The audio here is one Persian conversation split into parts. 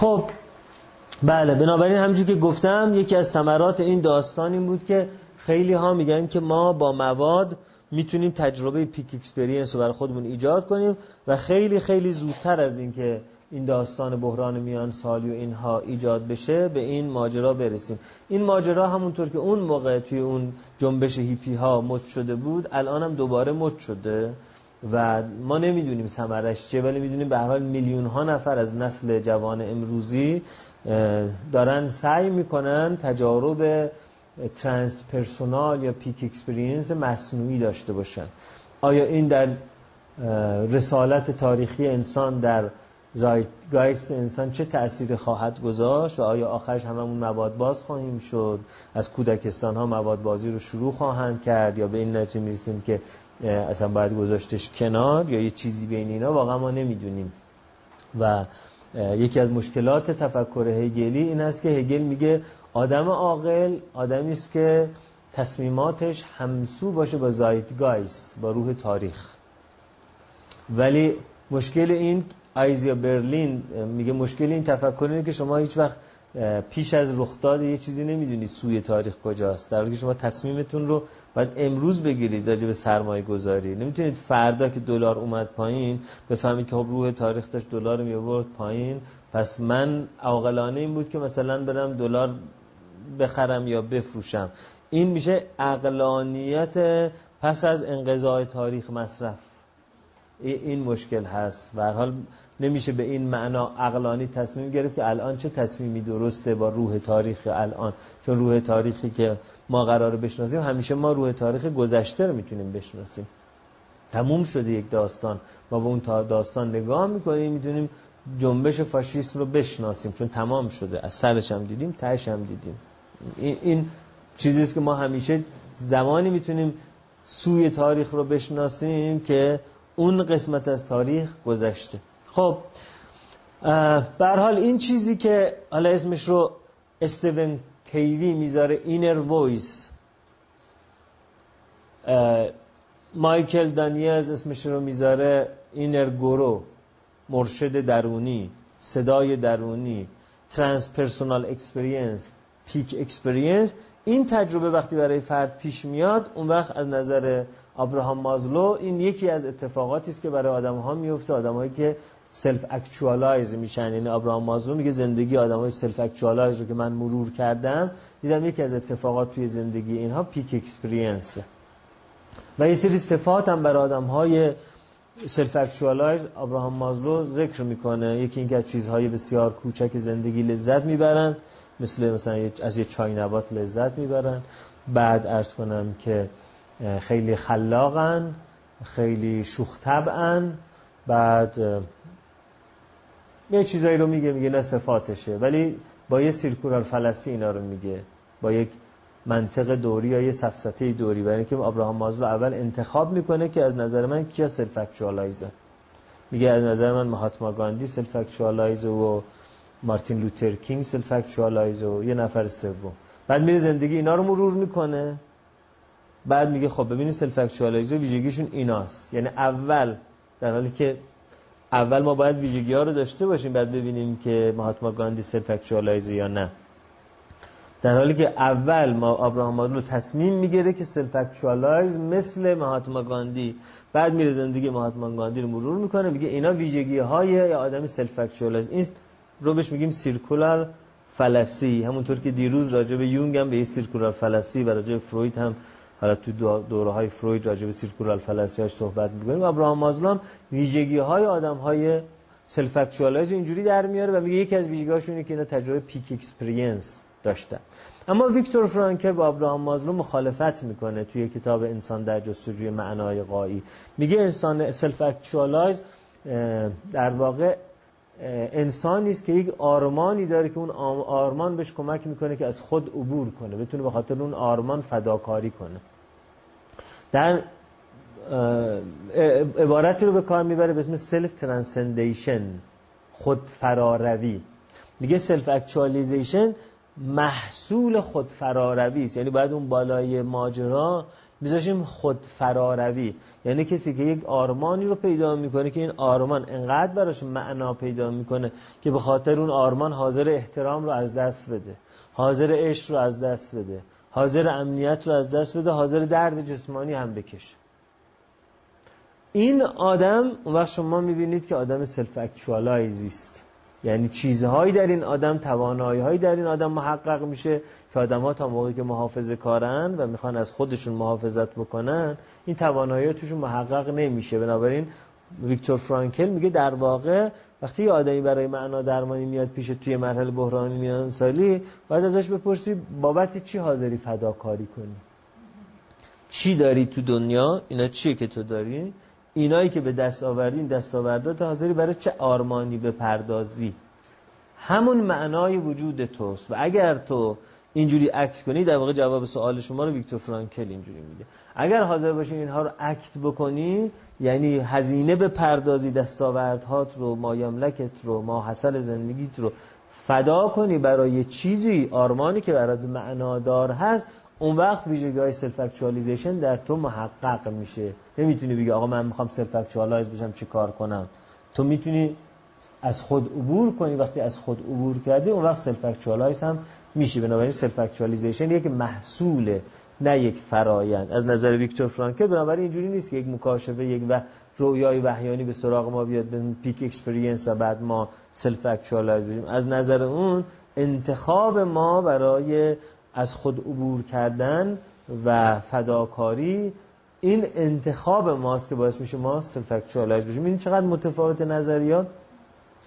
خب بله بنابراین همونجور که گفتم یکی از ثمرات این داستان این بود که خیلی ها میگن که ما با مواد می‌تونیم تجربه peak experience رو برای خودمون ایجاد کنیم و خیلی خیلی زودتر از اینکه این داستان بحران میان سالی و اینها ایجاد بشه به این ماجرا برسیم. این ماجرا همونطور که اون موقع توی اون جنبش هیپی ها مد شده بود الان هم دوباره مد شده. و ما نمی‌دونیم ثمرش چیه ولی می‌دونیم به هر حال میلیون ها نفر از نسل جوان امروزی دارن سعی می‌کنن تجارب transpersonal یا peak experience مصنوعی داشته باشن. آیا این در رسالت تاریخی انسان در zeitgeist انسان چه تأثیری خواهد گذاشت و آیا آخرش هممون مواد باز خواهیم شد؟ از کودکستان ها مواد بازی رو شروع خواهند کرد یا به این نتیجه می‌رسیم که اصلا باید گذاشتش کنار یا یه چیزی بین اینا واقعا ما نمی‌دونیم. و یکی از مشکلات تفکر هگلی این است که هگل میگه آدم عاقل آدمی است که تصمیماتش همسو باشه با زایتگایست با روح تاریخ. ولی مشکل این آیزیا برلین میگه مشکل این تفکر اینه که شما هیچ وقت پیش از رخداد یه چیزی نمی‌دونید سوی تاریخ کجاست. در حالی که شما تصمیمتون رو باید امروز بگیرید راجع به سرمایه گذاری نمی‌تونید فردا که دلار اومد پایین بفهمید که خب روح تاریخ داشت دلار می آورد پایین. پس من عاقلانه این بود که مثلا برم دلار بخرم یا بفروشم. این میشه عقلانیت پس از انقضای تاریخ مصرف. این مشکل هست. و حال نمیشه به این معنا عقلانی تصمیم گرفت که الان چه تصمیمی درسته با روح تاریخ الان. چون روح تاریخی که ما قراره بشناسیم همیشه ما روح تاریخ گذشته رو می‌تونیم بشناسیم. تموم شده یک داستان. ما به اون داستان نگاه می‌کنیم می‌تونیم جنبش فاشیسم رو بشناسیم. چون تمام شده. از سرش هم دیدیم تهش هم دیدیم. این چیزی است که ما همیشه زمانی می‌تونیم سوی تاریخ رو بشناسیم که اون قسمت از تاریخ گذشته. خب به هر حال این چیزی که حالا اسمش رو استیون کاوی می‌ذاره inner voice. مایکل دانیلز اسمش رو می‌ذاره inner guru مرشد درونی صدای درونی transpersonal experience peak experience. این تجربه وقتی برای فرد پیش میاد اون وقت از نظر ابراهام مازلو این یکی از اتفاقاتی است که برای آدم ها میفته آدمایی که self-actualize میشن. یعنی ابراهام مازلو میگه زندگی آدمای self-actualize رو که من مرور کردم دیدم یکی از اتفاقات توی زندگی اینها peak experience و یه سری صفات هم برای آدم های self-actualize ابراهام مازلو ذکر می‌کنه. یکی اینکه از چیزهای بسیار کوچک زندگی لذت می‌برن. مثل مثلا از یه چای نبات لذت می‌برن. بعد عرض کنم که خیلی خلاقن خیلی شوخ بعد یه چیزایی رو میگه میگه اینا صفاتشه. ولی با یه circular fallacy اینا رو میگه. با یک منطق دوری یا یه سفسطه دوری. برای اینکه ابراهام مازلو اول انتخاب می‌کنه که از نظر من کیا self-actualize ه میگه از نظر من مهاتما گاندی self-actualize ه و مارتین لوتر کینگ self-actualize ه و یه نفر سوم. بعد میره زندگی اینا رو مرور می‌کنه. بعد میگه خب ببینید self-actualize ه ویژگیشون ایناست. یعنی اول در حالی که اول ما باید ویژگی ها رو داشته باشیم بعد ببینیم که مهاتما گاندی self-actualize ه یا نه. در حالی که اول ما ابراهام مازلو تصمیم می‌گیره که self-actualize مثل مهاتما گاندی. بعد میره زندگی مهاتما گاندی رو مرور می‌کنه. میگه اینا ویژگی های یا آدمی self-actualize این رو بهش میگیم circular fallacy. همونطور که دیروز راجع به یونگ هم به این circular fallacy و راجع به فروید هم حالا تو دوره های فروید راجع به circular fallacy هاش صحبت می‌کنیم. ابراهام مازلو هم ویژگی های آدم های self اینجوری در میاره و میگه یکی از ویژگی هاشونه که اینا تجربه peak experience داشتن. اما ویکتور فرانکل با ابراهام مازلو مخالفت می‌کنه توی کتاب انسان در جستجوی معنای غایی. میگه انسان self-actualize در واقع انسانی است که یک آرمانی داره که اون آرمان بهش کمک می‌کنه که از خود عبور کنه بتونه به خاطر اون آرمان فداکاری کنه. در عبارتی رو به کار می‌بره به اسم self-transcendence خود فراروی میگه self-actualization محصول خود فراروی است. یعنی باید اون بالای ماجرا میذاشتیم خود فراروی. یعنی کسی که یک آرمانی رو پیدا می‌کنه که این آرمان انقدر براش معنا پیدا می‌کنه که به خاطر اون آرمان حاضره احترام رو از دست بده حاضره عشق رو از دست بده حاضر امنیت رو از دست بده حاضر درد جسمانی هم بکشه. این آدم اون وقت شما می‌بینید که آدم self-actualized ی است. یعنی چیزهایی در این آدم توانایی هایی در این آدم محقق میشه که آدم ها تا موقعی که محافظه کارن و می‌خوان از خودشون محافظت بکنن این توانایی توشون محقق نمیشه. بنابراین ویکتور فرانکل میگه در واقع وقتی یه آدمی برای معنا درمانی میاد پیش توی مرحله بحرانی میان سالی باید ازش بپرسی بابت چی حاضری فداکاری کنی؟ چی داری تو دنیا؟ اینا چیه که تو داری؟ اینایی که به دست آوردی این دستاوردات حاضری برای چه آرمانی به پردازی همون معنای وجود توست. و اگر تو اینجوری عکس کنی در واقع جواب سوال شما رو ویکتور فرانکل اینجوری میگه اگر حاضر باشی اینها رو اکت بکنی یعنی هزینه به پردازی دستاوردهات رو مایملکت رو ماحصل زندگیت رو فدا کنی برای چیزی آرمانی که برات معنادار هست اون وقت ویژگی های self-actualization در تو محقق میشه. نمی‌تونی بگی آقا من می‌خوام self-actualize بشم چی کار کنم؟ تو می‌تونی از خود عبور کنی. وقتی از خود عبور کردی اون وقت self-actualize هم میشه. بنابراین self-actualization یک محصول نه یک فرایند. از نظر ویکتور فرانکل بنابراین اینجوری نیست که یک مکاشفه یک و رویای وحیانی به سراغ ما بیاد به peak experience و بعد ما self-actualize بشیم. از نظر اون انتخاب ما برای از خود عبور کردن و فداکاری این انتخاب ماست که باعث میشه ما self-actualize بشیم. این چقدر متفاوت نظریات؟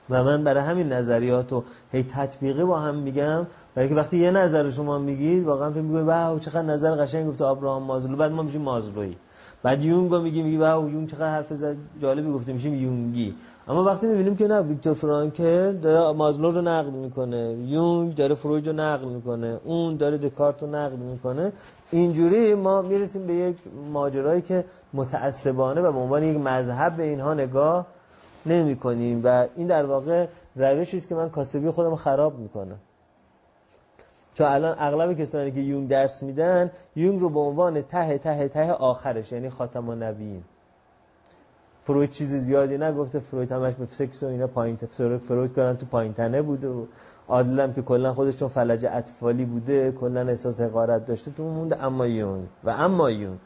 و من برای همین نظریات رو هی تطبیقی با هم میگم. برای که وقتی یه نظر شما میگید واقعا فکر میگید wow چقدر نظر قشنگ گفته ابراهام مازلو. بعد ما میشیم مازلویی. بعد یونگ میگیم میگه wow یونگ چقدر حرف جالبی گفته میشیم یونگی. اما وقتی می‌بینیم که نه ویکتور فرانکل داره مازلو رو نقل می‌کنه یونگ داره فروید رو نقل می‌کنه اون داره دکارت رو نقل می‌کنه اینجوری ما می‌رسیم به یک ماجرایی که متعصبانه و به عنوان یک مذهب به اینها نگاه نمی کنیم و این در واقع روشی است که من کاسبی خودم خراب می‌کنم. چون الان اغلب کسانی که یونگ درس میدن یونگ رو به عنوان ته ته ته آخرش یعنی خاتم و نبیین فروید چیز زیادی نگفته فروید همش به سکس و اینا پایین فروید کردن تو پایین تنه بوده و عادلم که کلا خودش چون فلج اطفالی بوده کلا احساس حقارت داشته تو مونده. اما یونگ. و اما یونگ.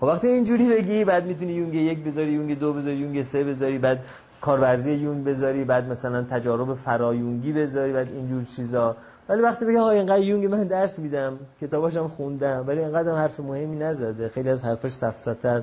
خب وقتی اینجوری بگی بعد می‌تونی یونگ یک بذاری یونگ دو بذاری یونگ سه بذاری بعد کارورزی یونگ بذاری بعد مثلا تجارب فرایونگی بذاری بعد اینجور چیزا. ولی وقتی بگه ها اینقدر یونگ من درس میدم کتاباشم خوندم ولی اینقدر حرف مهمی نزده. خیلی از حرفاش سفسطه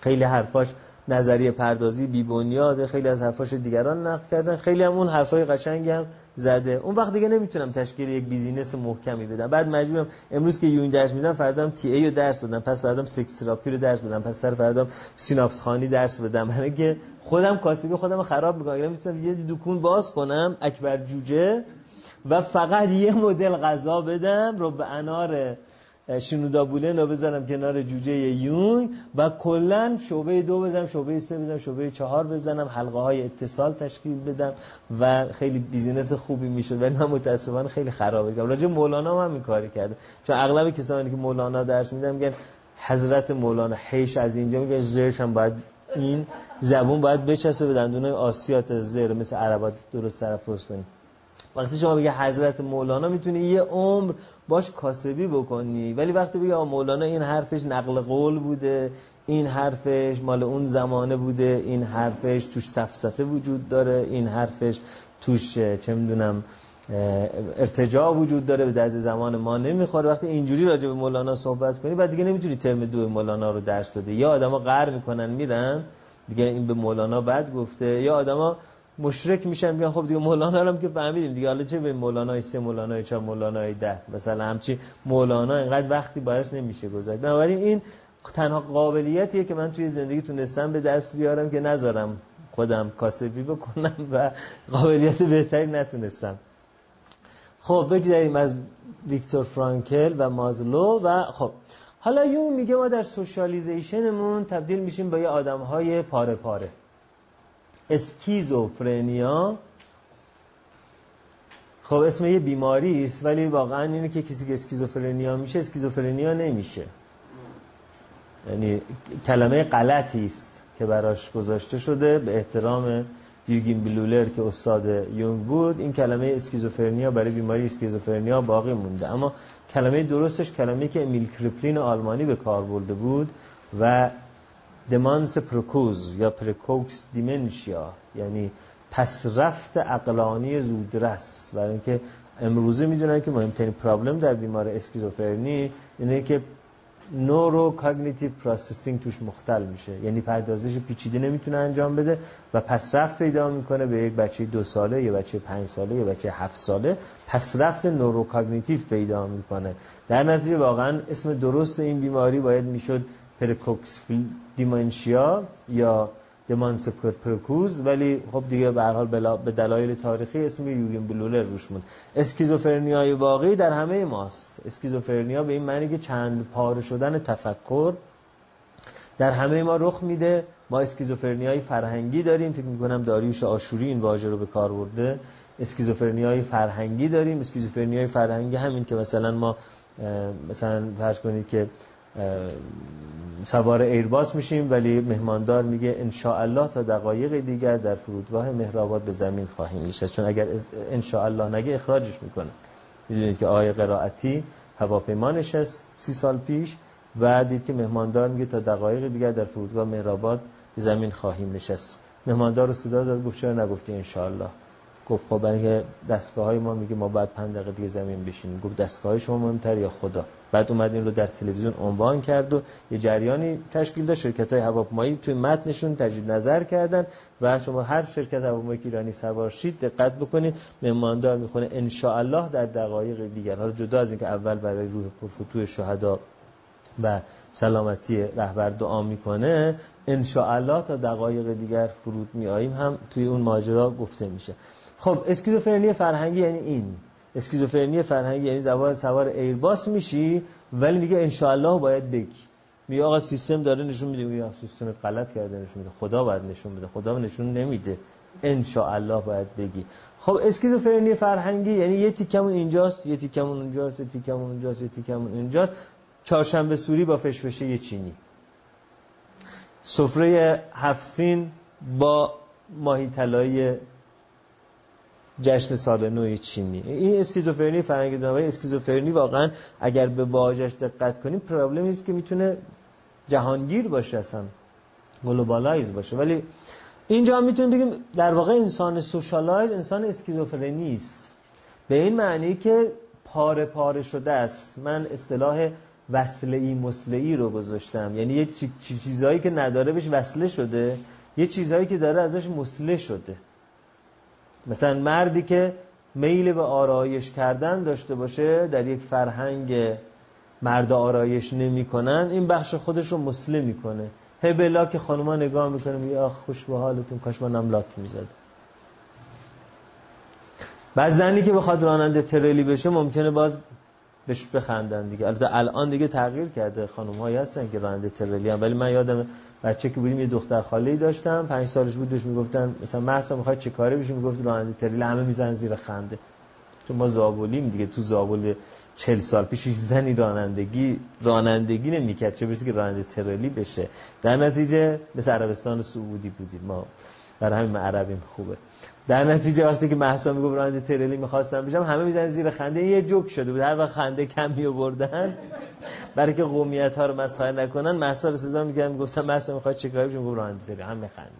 خیلی حرفاش نظریه پردازی بی بنیاد خیلی از حرفاش دیگران نقد کردن. خیلی هم اون حرفای قشنگ هم زده. اون وقت دیگه نمی‌تونم تشکیل یک business محکمی بدم. بعد مجبورم امروز که یونگ درس میدم فردام TA رو درس بدم. پس فردام sex therapy رو درس بدم. پس سر فردام سیناپس خوانی درس بدم. من که خودم کاسبی خودم خراب می‌کنم. می‌تونم یه دکون باز کنم اکبر جوجه و فقط یه مدل غذا بدم رب انار شنودا بولن رو بزنم کنار جوجه یونگ. و کلا شعبه دو بزنم شعبه سه بزنم شعبه چهار بزنم حلقه های اتصال تشکیل بدم و خیلی بیزینس خوبی می‌شد. ولی من متاسفانه خیلی خرابه کردم. راجع مولانا هم این کاری کرده چون اغلب کسانی که مولانا درس میدن میگن حضرت مولانا حیش از اینجا میگن زیرش هم باید این زبون باید بچسبه به دندونای آسیات زیر مثل عربات درست تلفظ کنیم. وقتی شما بگه حضرت مولانا می‌تونی یه عمر باش کاسبی بکنی. ولی وقتی بگه مولانا این حرفش نقل قول بوده این حرفش مال اون زمانه بوده این حرفش توش سفسته وجود داره این حرفش توش چه می‌دونم ارتجاع وجود داره به درد زمان ما نمی‌خوره. وقتی اینجوری راجع به مولانا صحبت کنی بعد دیگه نمی‌تونی ترم دو مولانا رو درس بده. یا آدما قهر می‌کنن میرن دیگه این به مولانا بد گفته. یا آدما مشرک میشن میگن خب دیگه مولانا هم که فهمیدیم دیگه. حالا چه به مولانا سه مولانا چه مولانا ده؟ مثلا همچی مولانا اینقدر وقتی براش نمیشه گذاشت. بنابراین این تنها قابلیتیه که من توی زندگی تونستم به دست بیارم که نذارم خودم کاسبی بکنم و قابلیت بهتری نتونستم. خب بگذاریم از ویکتور فرانکل و مازلو و خب حالا یون میگه ما در سوشالیزیشنمون تبدیل میشیم به یه آدم های پاره پاره. اسکیزوفرنیا. خب اسم یه بیماری است ولی واقعا اینه که کسی که اسکیزوفرنیا میشه اسکیزوفرنیا نمیشه. یعنی کلمه غلطی است که براش گذاشته شده. به احترام یوگین بلویلر که استاد یونگ بود این کلمه اسکیزوفرنیا برای بیماری اسکیزوفرنیا باقی مونده. اما کلمه درستش کلمه که امیل کرپلین آلمانی به کار برده بود و démence précoce یا praecox dementia یعنی پسرفت عقلانی زودرس. برای اینکه امروزه می‌دونن که مهمترین problem در بیمار اسکیزوفرنی اینه که neurocognitive processing توش مختل میشه. یعنی پردازش پیچیده نمی‌تونه انجام بده و پسرفت پیدا می‌کنه به یک بچه دو ساله یا بچه پنج ساله یا بچه هفت ساله. پسرفت neurocognitive پیدا می‌کنه. در نتیجه واقعا اسم درست این بیماری باید می‌شد praecox dementia یا démence précoce ولی خب دیگه به حال به دلایل تاریخی اسم یوگین بلویلر روش موند. اسکیزوفرنیای واقعی در همه ماست. اسکیزوفرنیا به این معنی که چند پاره شدن تفکر در همه ما رخ میده. ما اسکیزوفرنیای فرهنگی داریم. فکر می‌کنم داریوش آشوری این واژه رو به کار برده. اسکیزوفرنیای فرهنگی داریم. اسکیزوفرنیای فرهنگی همین که مثلا ما مثلا فرض کنید که سوار ایرباس میشیم ولی مهماندار میگه ان تا دقایق دیگر در فرودگاه مهرآباد به زمین خواهیم نشست. چون اگر ان الله نگه اخراجش می‌کنه. می‌دونید که آقای قرائتی هواپیما نشست سی سال پیش و دید که مهماندار میگه تا دقایق دیگر در فرودگاه مهرآباد به زمین خواهیم نشست. مهماندار رو صدا زد گفت چرا نگفتی ان گفت خب برای دستگاه های ما میگه ما بعد 5 دقیقه دیگه زمین بشینیم. گفت دستگاه های شما مهمتر یا خدا؟ بعد اومد این رو در تلویزیون عنوان کرد و یه جریانی تشکیل داد. شرکت های هواپیمایی توی متنشون تجدید نظر کردن و شما هر شرکت هواپیمایی که ایرانی سوار شید دقت بکنید مهماندار می‌خونه. ان الله در دقایق دیگر حالا جدا از اینکه اول برای روح پرفتوه شهدا و سلامتی رهبر دعا می‌کنه ان الله تا دقایق دیگر فرود میاییم هم توی اون ماجرا گفته میشه. خب اسکیزوفرنی فرهنگی یعنی این. اسکیزوفرنی فرهنگی یعنی زوار سوار ایرباس میشی ولی میگه انشاءالله باید بگی. میگه آقا سیستم داره نشون میده. میگه سیستمت غلط کرده نشون میده. خدا باید نشون میده خدا نشون نمیده. انشاءالله باید بگی. خب اسکیزوفرنی فرهنگی یعنی یه تیکمون اینجاست یه تیکمون اونجاست یه تیکمون اونجاست یه تیکمون اینجاست. چهارشنبه سوری با فشفشه یه چینی. سفره هفت‌سین با ماهی طلایی جشن سال نو چینی این اسکیزوفرنی فرهنگی دنیای اسکیزوفرنی واقعا اگر به واژش دقت کنیم problem ی است که می‌تونه جهانگیر باشه اصلا globalize باشه. ولی اینجا می‌تونیم بگیم در واقع انسان socialize انسان اسکیزوفرنی است. به این معنی که پاره پاره شده است. من اصطلاح وصله ای رو گذاشتم. یعنی یه چیزهایی که نداره بهش وصله شده یه چیزهایی که داره ازش مسله شده. مثلا مردی که میل به آرایش کردن داشته باشه در یک فرهنگ مرد آرایش نمی‌کنن این بخش خودش رو مسلم می‌کنه هبلا که خانوما نگاه می‌کنه میگه آخ خوش به حالتون کاش منم لاک می‌زد بعض زنی که بخواد راننده ترلی بشه ممکنه باز بهش بخندن دیگه. البته الان دیگه تغییر کرده خانم هایی هستن که راننده ترلی هم ولی من یادم بچه که بودیم یه دختر خاله ای داشتم. پنج سالش بود بهش می‌گفتن مثلا محسا می‌خواد چه کاری بشه می‌گفت راننده تریل. همه میزن زیر خنده. چون ما زابولیم دیگه تو زابول 40 سال پیش زنی رانندگی. رانندگی نمی‌کرد. چه برسه که راننده ترلی بشه. در نتیجه مثل عربستان سعودی بودیم ما. برای همین عربیم خوبه. در نتیجه وقتی که محسا می‌گفت راننده ترلی می‌خواستم بشم همه میزن زیر خنده یه جوک شده بود. هر وقت خنده کم میآوردن برای که قومیت ها رو مسخره نکنن محسا رو صدا میگم می‌گفتم محسا می‌خواد چیکار بشه؟ می‌گفت راننده ترلی هم میخند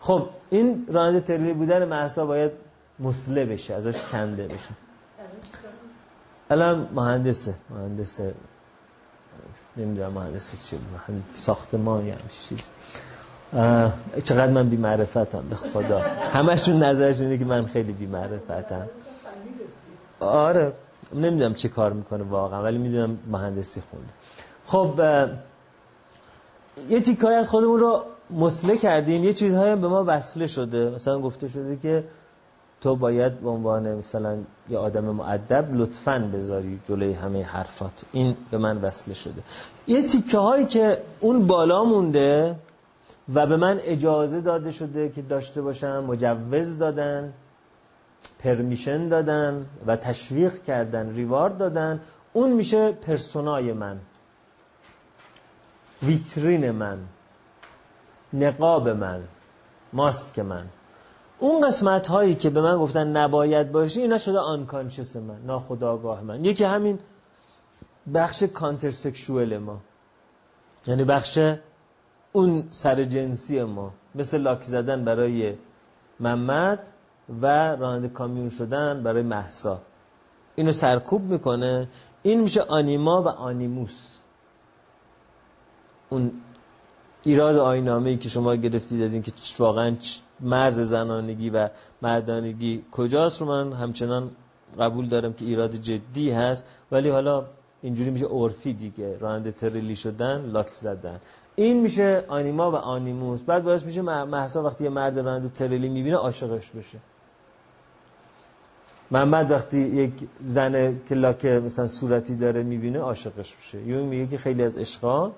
خب این راننده ترلی بودن محسا باید مسله بشه ازش کنده بشه. الان مهندسه. مهندسه نمی‌دونم مهندسه چی ساختمان یعنی چیز چقدر من بی معرفتم به خدا. همشون نظرشون اینه که من خیلی بی معرفتم آره نمی‌دونم چه کار می‌کنه واقعا ولی می‌دونم مهندسی خونده. خب یه تیکای از خودمون رو مسله کردیم. یه چیزهایی به ما وصله شده. مثلا گفته شده که تو باید به عنوان مثلا یه آدم معدب لطفا بذاری جلوی همه حرفات. این به من وصله شده. یه تیکه هایی که اون بالا مونده و به من اجازه داده شده که داشته باشم مجوز دادن پرمیشن دادن و تشویق کردن ریوارد دادن. اون میشه پرسونای من ویترین من نقاب من ماسک من. اون قسمت هایی که به من گفتن نباید باشه اینا شده آنکانشس من ناخداگاه من. یکی همین بخش کانتر ما. یعنی بخش اون سر جنسی ما مثل لاک زدن برای محمد و راننده کامیون شدن برای محسا اینو سرکوب می‌کنه. این میشه آنیما و آنیموس. اون ایراد آینامه ای که شما گرفتید از اینکه واقعا مرز زنانگی و مردانگی کجاست رو من همچنان قبول دارم که ایراد جدی هست. ولی حالا اینجوری میشه عرفی دیگه. راننده ترلی شدن لاک زدن. این میشه آنیما و آنیموس. بعد باعث میشه محسا وقتی یه مرد راننده ترلی می‌بینه عاشقش بشه. محمد وقتی یک زن که مثلا صورتی داره می‌بینه عاشقش بشه. یون میگه که خیلی از عشقا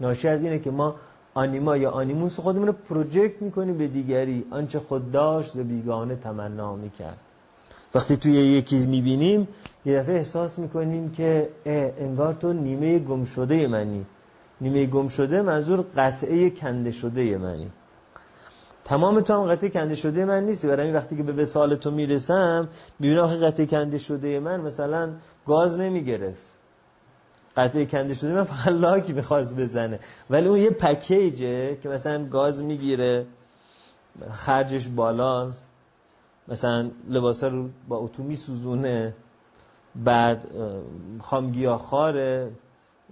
ناشی از اینه که ما آنیما یا آنیموس خودمون رو پروژکت می‌کنیم به دیگری. آنچه خود داشت و بیگانه تمنا می‌کرد. وقتی توی یکی می‌بینیم یه دفعه احساس می‌کنیم که انگار تو نیمه گم شده منی. نیمه گم شده منظور قطعه کنده شده منی تمام تو هم قطعه کنده شده من نیستی برای وقتی که به وسال تو می‌رسم می‌بینم آخه قطعه کنده شده من مثلا گاز نمی‌گرفت. قطعه کنده شده من فقط لاک می‌خواست بزنه. ولی اون یه پکیجه که مثلا گاز می‌گیره خرجش بالاست. مثلا لباسا رو با اتو میسوزونه بعد خامگیا خاره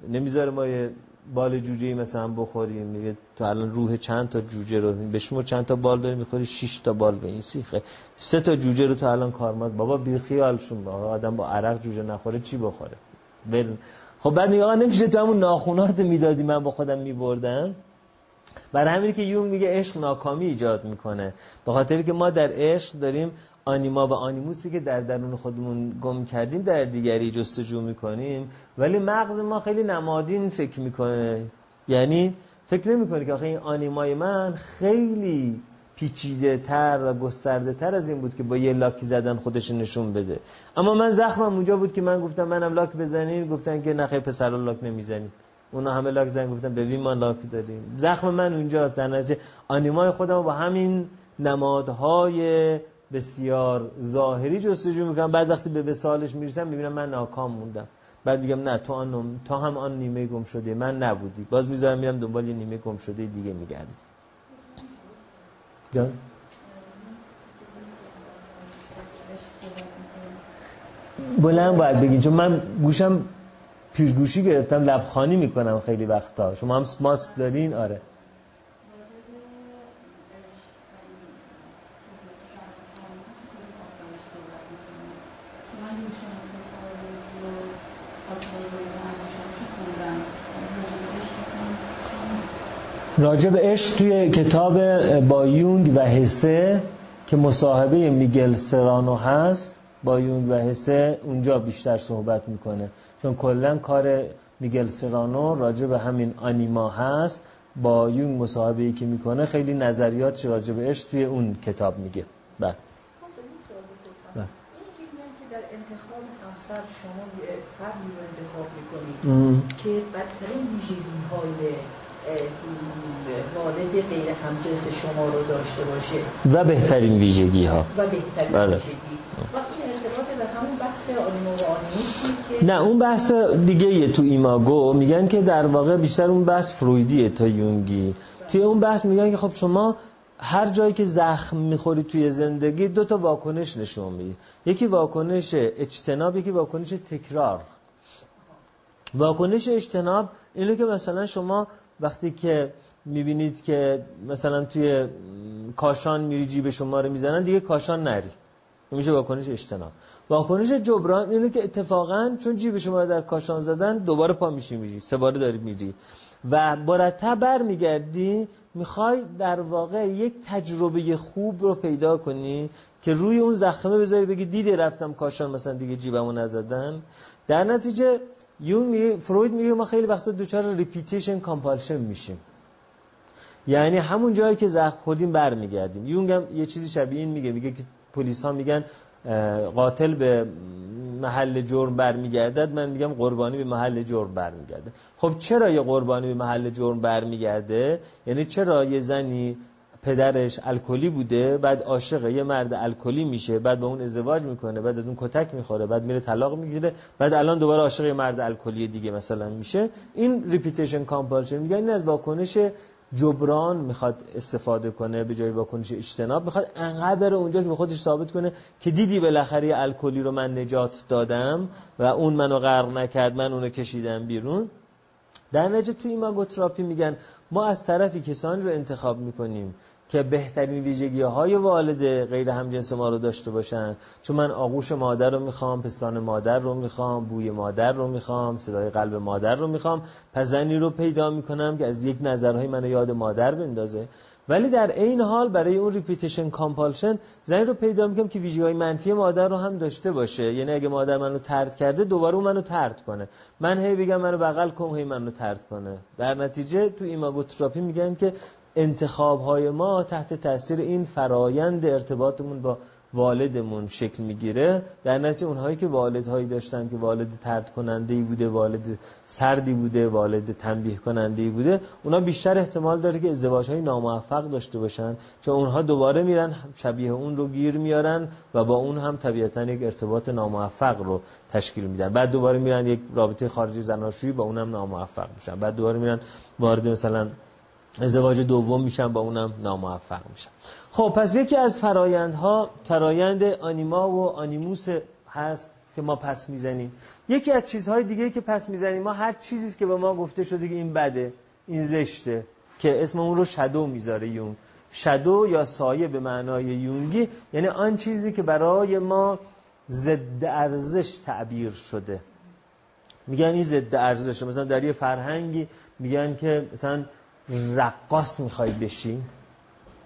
نمی‌ذاره ما یه بال جوجه مثلا بخوریم میگه تو الان روح چند تا جوجه رو شما چند تا بال داری می‌خوری؟ 6 تا بال به این سیخه. سه تا جوجه رو تو الان کارمات بابا بی خیالشون با آدم با عرق جوجه نخوره چی بخوره؟ بل خب بعد میگه نمیشه تو همون ناخونات می‌دادی من با خودم میبردم؟ برای همین که یون میگه عشق ناکامی ایجاد می‌کنه. به خاطر که ما در عشق داریم آنیما و آنیموسی که در درون خودمون گم کردیم در دیگری جستجو می‌کنیم. ولی مغز ما خیلی نمادین فکر می‌کنه. یعنی فکر نمی‌کنه که آخه این آنیمای من خیلی پیچیده تر و گسترده تر از این بود که با یه لاکی زدن خودش نشون بده. اما من زخمم اونجا بود که من گفتم منم لاک بزنین گفتن که نخیر پسر لاک نمی‌زنیم. اونا همه لاک زنگ گفتن ببین ما لاک داریم زخم من اونجاست. در نتیجه آنیمای خودم با همین نمادهای بسیار ظاهری جستجو می‌کنم. بعد وقتی به وسالش می‌رسم می‌بینم من ناکام موندم. بعد میگم نه تو آن تا هم آن نیمه گم شده. من نبودی. باز می‌ذارم میرم دنبال یه نیمه گم شده دیگه میگردم. جان؟ بلند باید بگین چون من گوشم پیرگوشی گرفتم لبخانی می‌کنم خیلی وقتا. شما هم ماسک دارین؟ آره. راجب عشق توی کتاب با یونگ و حسه که مصاحبه میگل سرانو هست با یونگ و حسه اونجا بیشتر صحبت می‌کنه. چون کلا کار میگل سرانو راجع به همین آنیما هست. با یونگ مصاحبه ای که می‌کنه خیلی نظریات راجع به عشق توی اون کتاب میگه. بله. در انتخاب همسر شما فردی رو انتخاب می‌کنید که بدترین ویژگی های والد غیر همجنس شما رو داشته باشه. و بهترین ویژگی ها و بهترین بله. ویژگی. و این ارتباط به همون بحث آنیمو و که نه اون بحث دیگه یه تو ایماگو میگن که در واقع بیشتر اون بحث فرویدیه تا یونگی. توی اون بحث میگن که خب شما هر جایی که زخم می‌خوری توی زندگی دو تا واکنش نشون می‌دید یکی واکنش اجتناب یکی واکنش تکرار. واکنش اجتناب اینه که مثلا شما وقتی که می‌بینید که مثلا توی کاشان میری جیب شما رو می‌زنن دیگه کاشان نری. میشه واکنش اجتناب. واکنش جبران اینه که اتفاقا چون جیب شما رو در کاشان زدن دوباره پا میشی میری سه باره داری میری. و مرتب بر میگردی می‌خوای در واقع یک تجربه خوب رو پیدا کنی که روی اون زخمه بذاری بگی دیده رفتم کاشان مثلا دیگه جیبمو نزدن در نتیجه یونگ میگه فروید میگه ما خیلی وقتا دچار repetition compulsion میشیم. یعنی همون جایی که زخم خوردیم برمیگردیم. یونگ هم یه چیزی شبیه این میگه. میگه که پلیس ها میگن قاتل به محل جرم برمیگردد من میگم قربانی به محل جرم برمیگرده خب چرا یه قربانی به محل جرم برمیگرده؟ یعنی چرا یه زنی پدرش الکلی بوده بعد عاشق یه مرد الکلی میشه بعد به اون ازدواج می‌کنه بعد از اون کتک می‌خوره بعد میره طلاق می‌گیره بعد الان دوباره عاشق یه مرد الکلی دیگه مثلا میشه. این repetition compulsion میگن این از واکنش جبران می‌خواد استفاده کنه به جای واکنش اجتناب می‌خواد انقدر بره اونجا که به خودش ثابت کنه که دیدی بالاخره الکلی رو من نجات دادم و اون منو غرق نکرد من اونو کشیدم بیرون. در نتیجه توی Imago therapy میگن ما از طرفی کسانی رو انتخاب می‌کنیم که بهترین ویژگی های والد غیر همجنس ما رو داشته باشن. چون من آغوش مادر رو می‌خوام پستان مادر رو می‌خوام بوی مادر رو می‌خوام صدای قلب مادر رو می‌خوام پس زنی رو پیدا می‌کنم که از یک نظرهای منو یاد مادر بندازه. ولی در این حال برای اون repetition compulsion زنی رو پیدا می‌کنم که ویژگی های منفی مادر رو هم داشته باشه. یعنی اگه مادر منو طرد کرده دوباره اون منو طرد کنه. من هی بگم منو بغل کن هی منو طرد کنه. در نتیجه تو Imago therapy میگن که انتخاب های ما تحت تاثیر این فرایند ارتباطمون با والدمون شکل می‌گیره. در نتیجه اونهایی که والدهایی داشتن که والد ترد کننده ای بوده والد سردی بوده والد تنبیه کننده ای بوده اونا بیشتر احتمال داره که ازدواج های ناموفق داشته باشن چون اونها دوباره میرن شبیه اون رو گیر میارن و با اون هم طبیعتا یک ارتباط ناموفق رو تشکیل میدن. بعد دوباره میرن یک رابطه خارجی زناشویی با اونم ناموفق میشن. بعد دوباره میرن وارد مثلا ازدواج دوم میشن با اونم ناموفق میشن خب پس یکی از فرایندها فرایند آنیما و آنیموس هست که ما پس می‌زنیم. یکی از چیزهای دیگه که پس می‌زنیم ما هر چیزی که به ما گفته شده که این بده این زشته که اسم اون رو شدو می‌ذاره یون شدو یا سایه به معنای یونگی یعنی آن چیزی که برای ما ضد ارزش تعبیر شده. میگن این ضد ارزشه. مثلا در یه فرهنگی میگن که مثلا رقاص می‌خوای بشی؟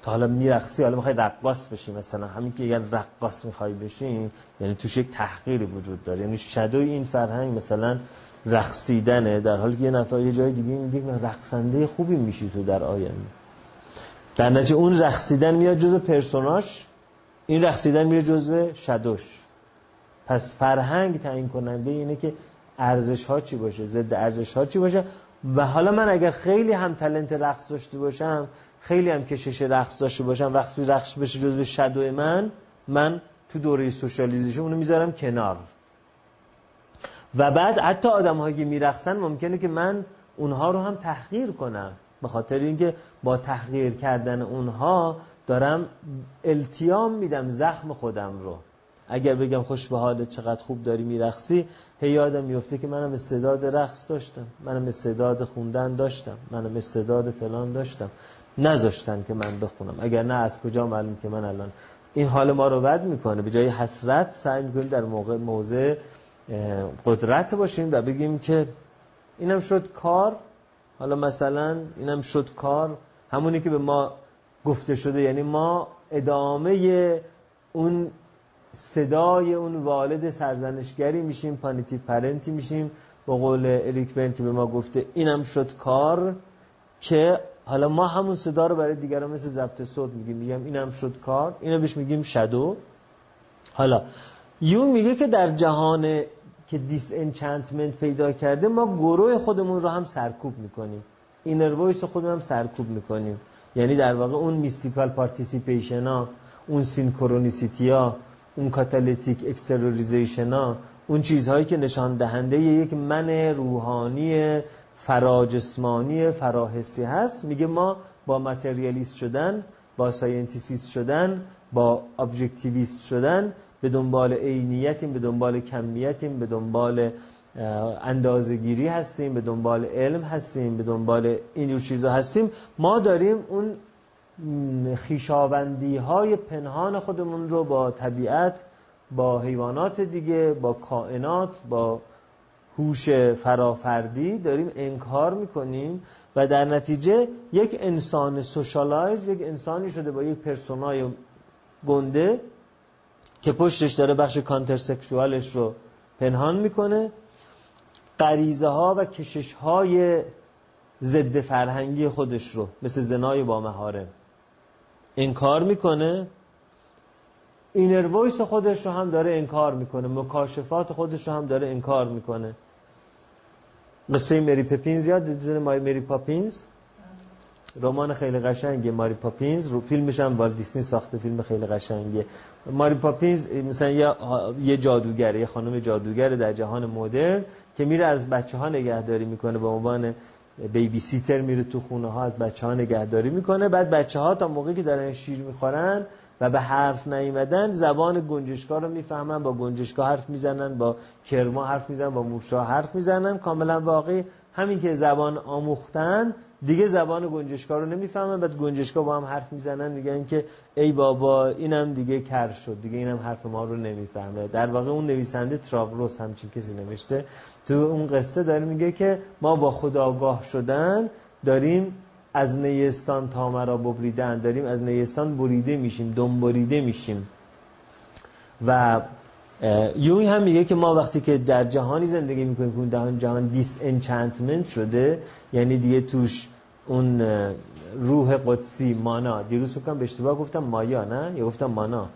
تا حالا میرقصی حالا می‌خوای رقاص بشی مثلا. همین که اگر رقاص می‌خوای بشی یعنی توش یک تحقیری وجود داره. یعنی شدوی این فرهنگ مثلا رقصیدنه. در حالی که یه نفر یه جای دیگه میگه رقصنده خوبی میشی تو در آینده. در نتیجه اون رقصیدن میاد جزو پرسوناش این رقصیدن میره جزو شدوش پس فرهنگ تعیین کننده اینه که ارزش ها چی باشه ضد ارزش ها چی باشه؟ و حالا من اگر خیلی هم تلنت رقص داشته باشم خیلی هم کشش رقص داشته باشم وقتی رقص بشه جزو شدو من من تو دوره سوشالیزیشن اونو می‌ذارم کنار. و بعد حتی آدم هایی که میرقصن ممکنه که من اونها رو هم تحقیر کنم. به خاطر اینکه با تحقیر کردن اونها دارم التیام میدم زخم خودم رو. اگر بگم خوش به حالت چقدر خوب داری میرقصی هی یادم میفته که منم استعداد رقص داشتم منم استعداد خوندن داشتم منم استعداد فلان داشتم. نذاشتن که من بخونم. اگر نه از کجا معلوم که من الان این حال ما رو بد می‌کنه. به جای حسرت سعی می‌کنیم در موقع موضع قدرت باشیم و بگیم که اینم شد کار. حالا مثلا اینم شد کار. همونی که به ما گفته شده یعنی ما ادامه اون صدای اون والد سرزنشگری میشیم punitive parent ی میشیم. به قول اریک برن که به ما گفته اینم شد کار که حالا ما همون صدا رو برای دیگران مثل ضبط صوت میگیم. میگم اینم شد کار. اینو بهش میگیم shadow. حالا یونگ میگه که در جهان که disenchantment پیدا کرده ما گروه خودمون رو هم سرکوب می‌کنیم. inner voice خودمون هم سرکوب می‌کنیم. یعنی در واقع اون mystical participation ها اون synchronicity ها اون catalytic exteriorization ها اون چیزهایی که نشان دهنده یک من روحانی فراجسمانی فراحسی هست. میگه ما با materialist شدن با scientist شدن با objectivist شدن به دنبال عینیتیم به دنبال کمیتیم به دنبال اندازگیری هستیم به دنبال علم هستیم به دنبال اینجور چیزا هستیم. ما داریم اون خویشاوندی های پنهان خودمون رو با طبیعت با حیوانات دیگه با کائنات با هوش فرافردی داریم انکار می‌کنیم و در نتیجه یک انسان socialize یک انسانی شده با یک پرسونای گنده که پشتش داره بخش contrasexual ش رو پنهان می‌کنه. غریزه ها و کشش های ضد فرهنگی خودش رو مثل زنای با محارم انکار می‌کنه. inner voice خودش رو هم داره انکار می‌کنه. مکاشفات خودش رو هم داره انکار می‌کنه. قصه مری پاپینز یاد دیدن مای مری پاپینز؟ رمان خیلی قشنگه ماری پاپینز. رو فیلمش هم والت دیسنی ساخته فیلم خیلی قشنگه ماری پاپینز مثلا یه, یه جادوگره یه خانم جادوگره در جهان مدرن که میره از بچه ها نگهداری می‌کنه به عنوان بیبی سیتر میره تو خونه ها از بچه ها نگهداری می‌کنه. بعد بچه ها تا موقعی که دارن شیر می‌خورن و به حرف نیمدن زبان گنجشگاه رو می‌فهمن با گنجشگاه حرف می‌زنن با کرما حرف می‌زنن با موشا حرف می‌زنن. کاملا واقعی. همین که زبان آموختن دیگه زبان گنجشکار رو نمی‌فهمن. بعد گنجشکا با هم حرف می‌زنن میگن که ای بابا اینم دیگه کر شد. دیگه اینم حرف ما رو نمی‌فهمه. در واقع اون نویسنده تراورس همچین کسی نوشته. تو اون قصه داره میگه که ما با خودآگاه شدن داریم از نیستان تا مرا ببریدن داریم از نیستان بریده میشیم دنبریده میشیم. و یونگ هم میگه که ما وقتی که در جهانی زندگی می‌کنیم که اون جهان disenchantment شده یعنی دیگه توش اون روح قدسی مانا. دیروز بکنم به اشتباه گفتم مایا نه؟ یا گفتم مانا.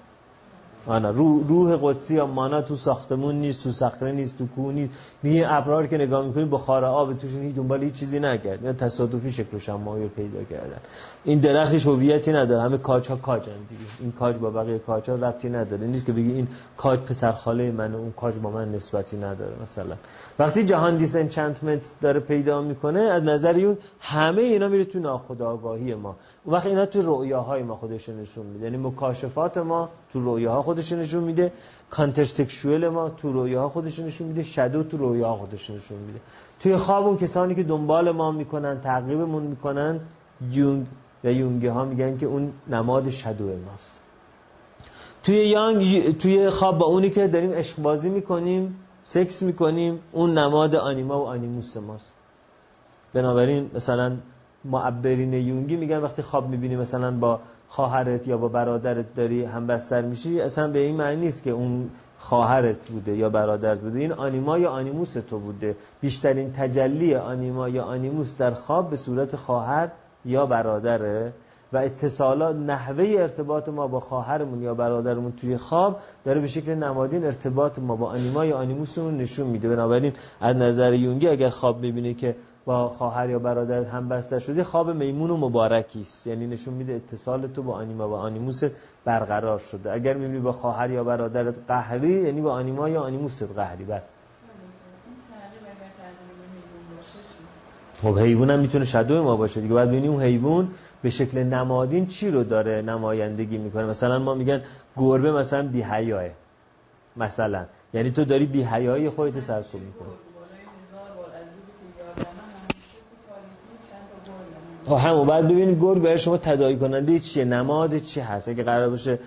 آنا روح قدسی یا مانا تو ساختمون نیست تو صخره نیست تو کوه نیست. میگه ابرار که نگاه می‌کنید بخار آب توشون هیچ دنبال هیچ چیزی نکرد. یا تصادفی شکلش هم مایو پیدا کردن. این درختش هویتی نداره. همه کاج ها کاجن دیگه. این کاج با بقیه کاج ها ربطی نداره. نیست که بگی این کاج پسر خاله منه اون کاج با من نسبتی نداره مثلا. وقتی جهان disenchantment داره پیدا می‌کنه از نظر اون همه اینا میره تو ناخودآگاهی ما. اون وقت اینا تو رؤیاهای ما خودش نشون میده. یعنی مکاشفات ما تو رویاها خودش نشون میده. contrasexual ما تو رویاها خودش نشون میده. shadow تو رویاها خودش نشون میده. توی خواب اون کسانی که دنبال ما می‌کنن تعقیبمون می‌کنن یونگ و یونگی ها میگن که اون نماد shadow ماست. توی یانگ توی خواب با اونی که داریم عشق بازی می‌کنیم سکس می‌کنیم اون نماد آنیما و آنیموس ماست. بنابراین مثلا معبرین یونگی میگن وقتی خواب می‌بینی مثلا با خواهرت یا با برادرت داری هم بستر میشی اصلا به این معنی نیست که اون خواهرت بوده یا برادرت بوده. این آنیما یا آنیموس تو بوده. بیشترین تجلی آنیما یا آنیموس در خواب به صورت خواهر یا برادره و اتصالات نحوه ارتباط ما با خواهرمون یا برادرمون توی خواب داره به شکل نمادین ارتباط ما با آنیما یا آنیموسمون نشون میده. بنابراین از نظر یونگی اگر خواب می‌بینه که با خواهر یا برادر هم بسته شده خواب میمون و مبارکی است. یعنی نشون میده اتصال تو با آنیما. و آنیموس برقرار شده. اگر می‌بینی با خواهر یا برادرت قهری یعنی با آنیما یا آنیموس قهری. بر خب حیوان هم می‌تونه شدو ما باشه دیگه. بعد ببینیم اون حیوان به شکل نمادین چی رو داره نمایندگی می‌کنه. مثلا ما میگن گربه مثلا بی مثلا. یعنی تو داری بی حیایی خودت سرکوب می‌کنی. همون بعد ببینید گرگ برای شما تداعی کننده چیه؟ نماد چی هست؟ اگه قرار باشه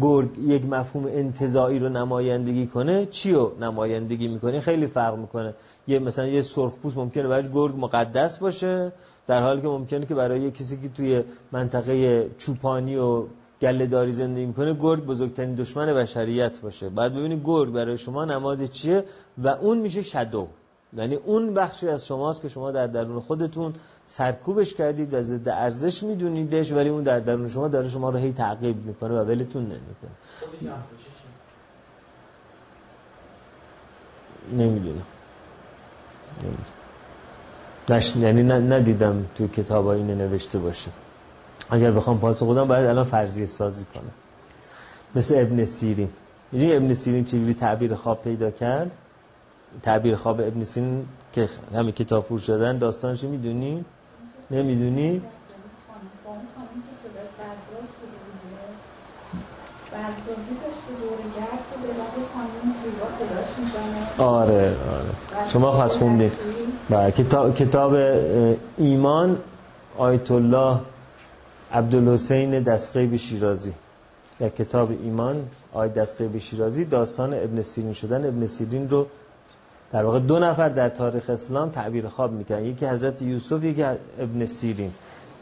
گرگ یک مفهوم انتظایی رو نمایندگی کنه چی رو نمایندگی می‌کنه؟ خیلی فرق می‌کنه. یه مثلا یه سرخپوست ممکنه برای گرگ مقدس باشه در حالی که ممکنه که برای کسی که توی منطقه چوپانی و گله داری زندگی می‌کنه گرگ بزرگترین دشمن بشریت باشه. بعد ببینید گرگ برای شما نماد چیه؟ و اون میشه شدو یعنی اون بخشی از شماست که شما در درون خودتون سرکوبش کردید و ضد ارزش میدونیدش ولی اون در درون شما داره شما رو هی تعقیب می‌کنه و ولتون نمی‌کنه. نمی‌دونم. نش... یعنی ندیدم تو کتاب اینه نوشته باشه. اگر بخوام پاسخ خودم باید الان فرضیه سازی کنم. مثل ابن سیرین. یعنی ابن سیرین چجوری تعبیر خواب پیدا کرد؟ تعبیر خواب ابن سیرین که همه کتاب فروش شدن داستانش می‌دونی؟ نمی‌دونی؟ آره آره. شما خواست خوندید بله کتاب, کتاب ایمان آیت الله عبدالحسین دستقیب شیرازی. در کتاب ایمان آیت دستقیب شیرازی داستان ابن سیرین شدن ابن سیرین رو در واقع دو نفر در تاریخ اسلام تعبیر خواب می‌کنن. یکی حضرت یوسف یکی ابن سیرین.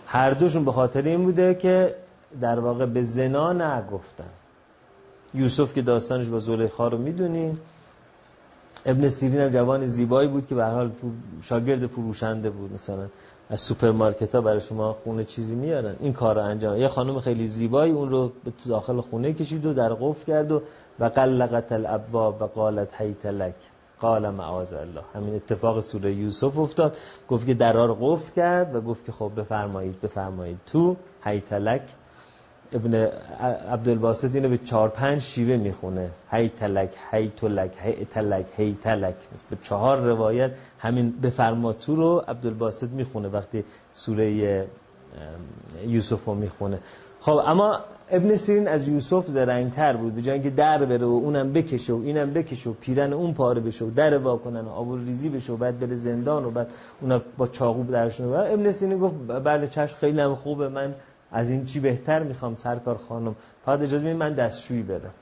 هر دوشون به خاطر این بوده که در واقع به زنا نگفتن. یوسف که داستانش با زلیخا رو می‌دونین ابن سیرین هم جوان زیبایی بود که به حال شاگرد فروشنده بود مثلا. از سوپرمارکت ها برای شما خونه چیزی میارن. این کار رو انجام یه خانم خیلی زیبایی اون رو به داخل خونه کشید و در قفل کرد و و غلقت الابواب و قالت هیت لک. قال معاذ الله. همین اتفاق سوره یوسف افتاد. گفت که درار قفل کرد و گفت که خب بفرمایید بفرمایید. تو هیت لک ابن عبدالباسط اینو به چهار پنج شیوه می‌خونه. هیت لک هیت لک هیت لک هیت لک به چهار روایت همین بفرما تو رو عبدالباسط می‌خونه وقتی سوره یوسف رو می‌خونه. خب اما ابن سیرین از یوسف زرنگتر بود به که در بره و اونم بکشه و اینم بکشه و پیرن اون پاره بشه و در واکنن و آب ریزی بشه و بعد بره زندان و بعد اونا با چاقو درشون و ابن سیرین گفت بله چشم خیلی هم خوبه من از این چی بهتر می‌خوام سرکار خانم. فقط اجازه می‌دید من دستشویی برم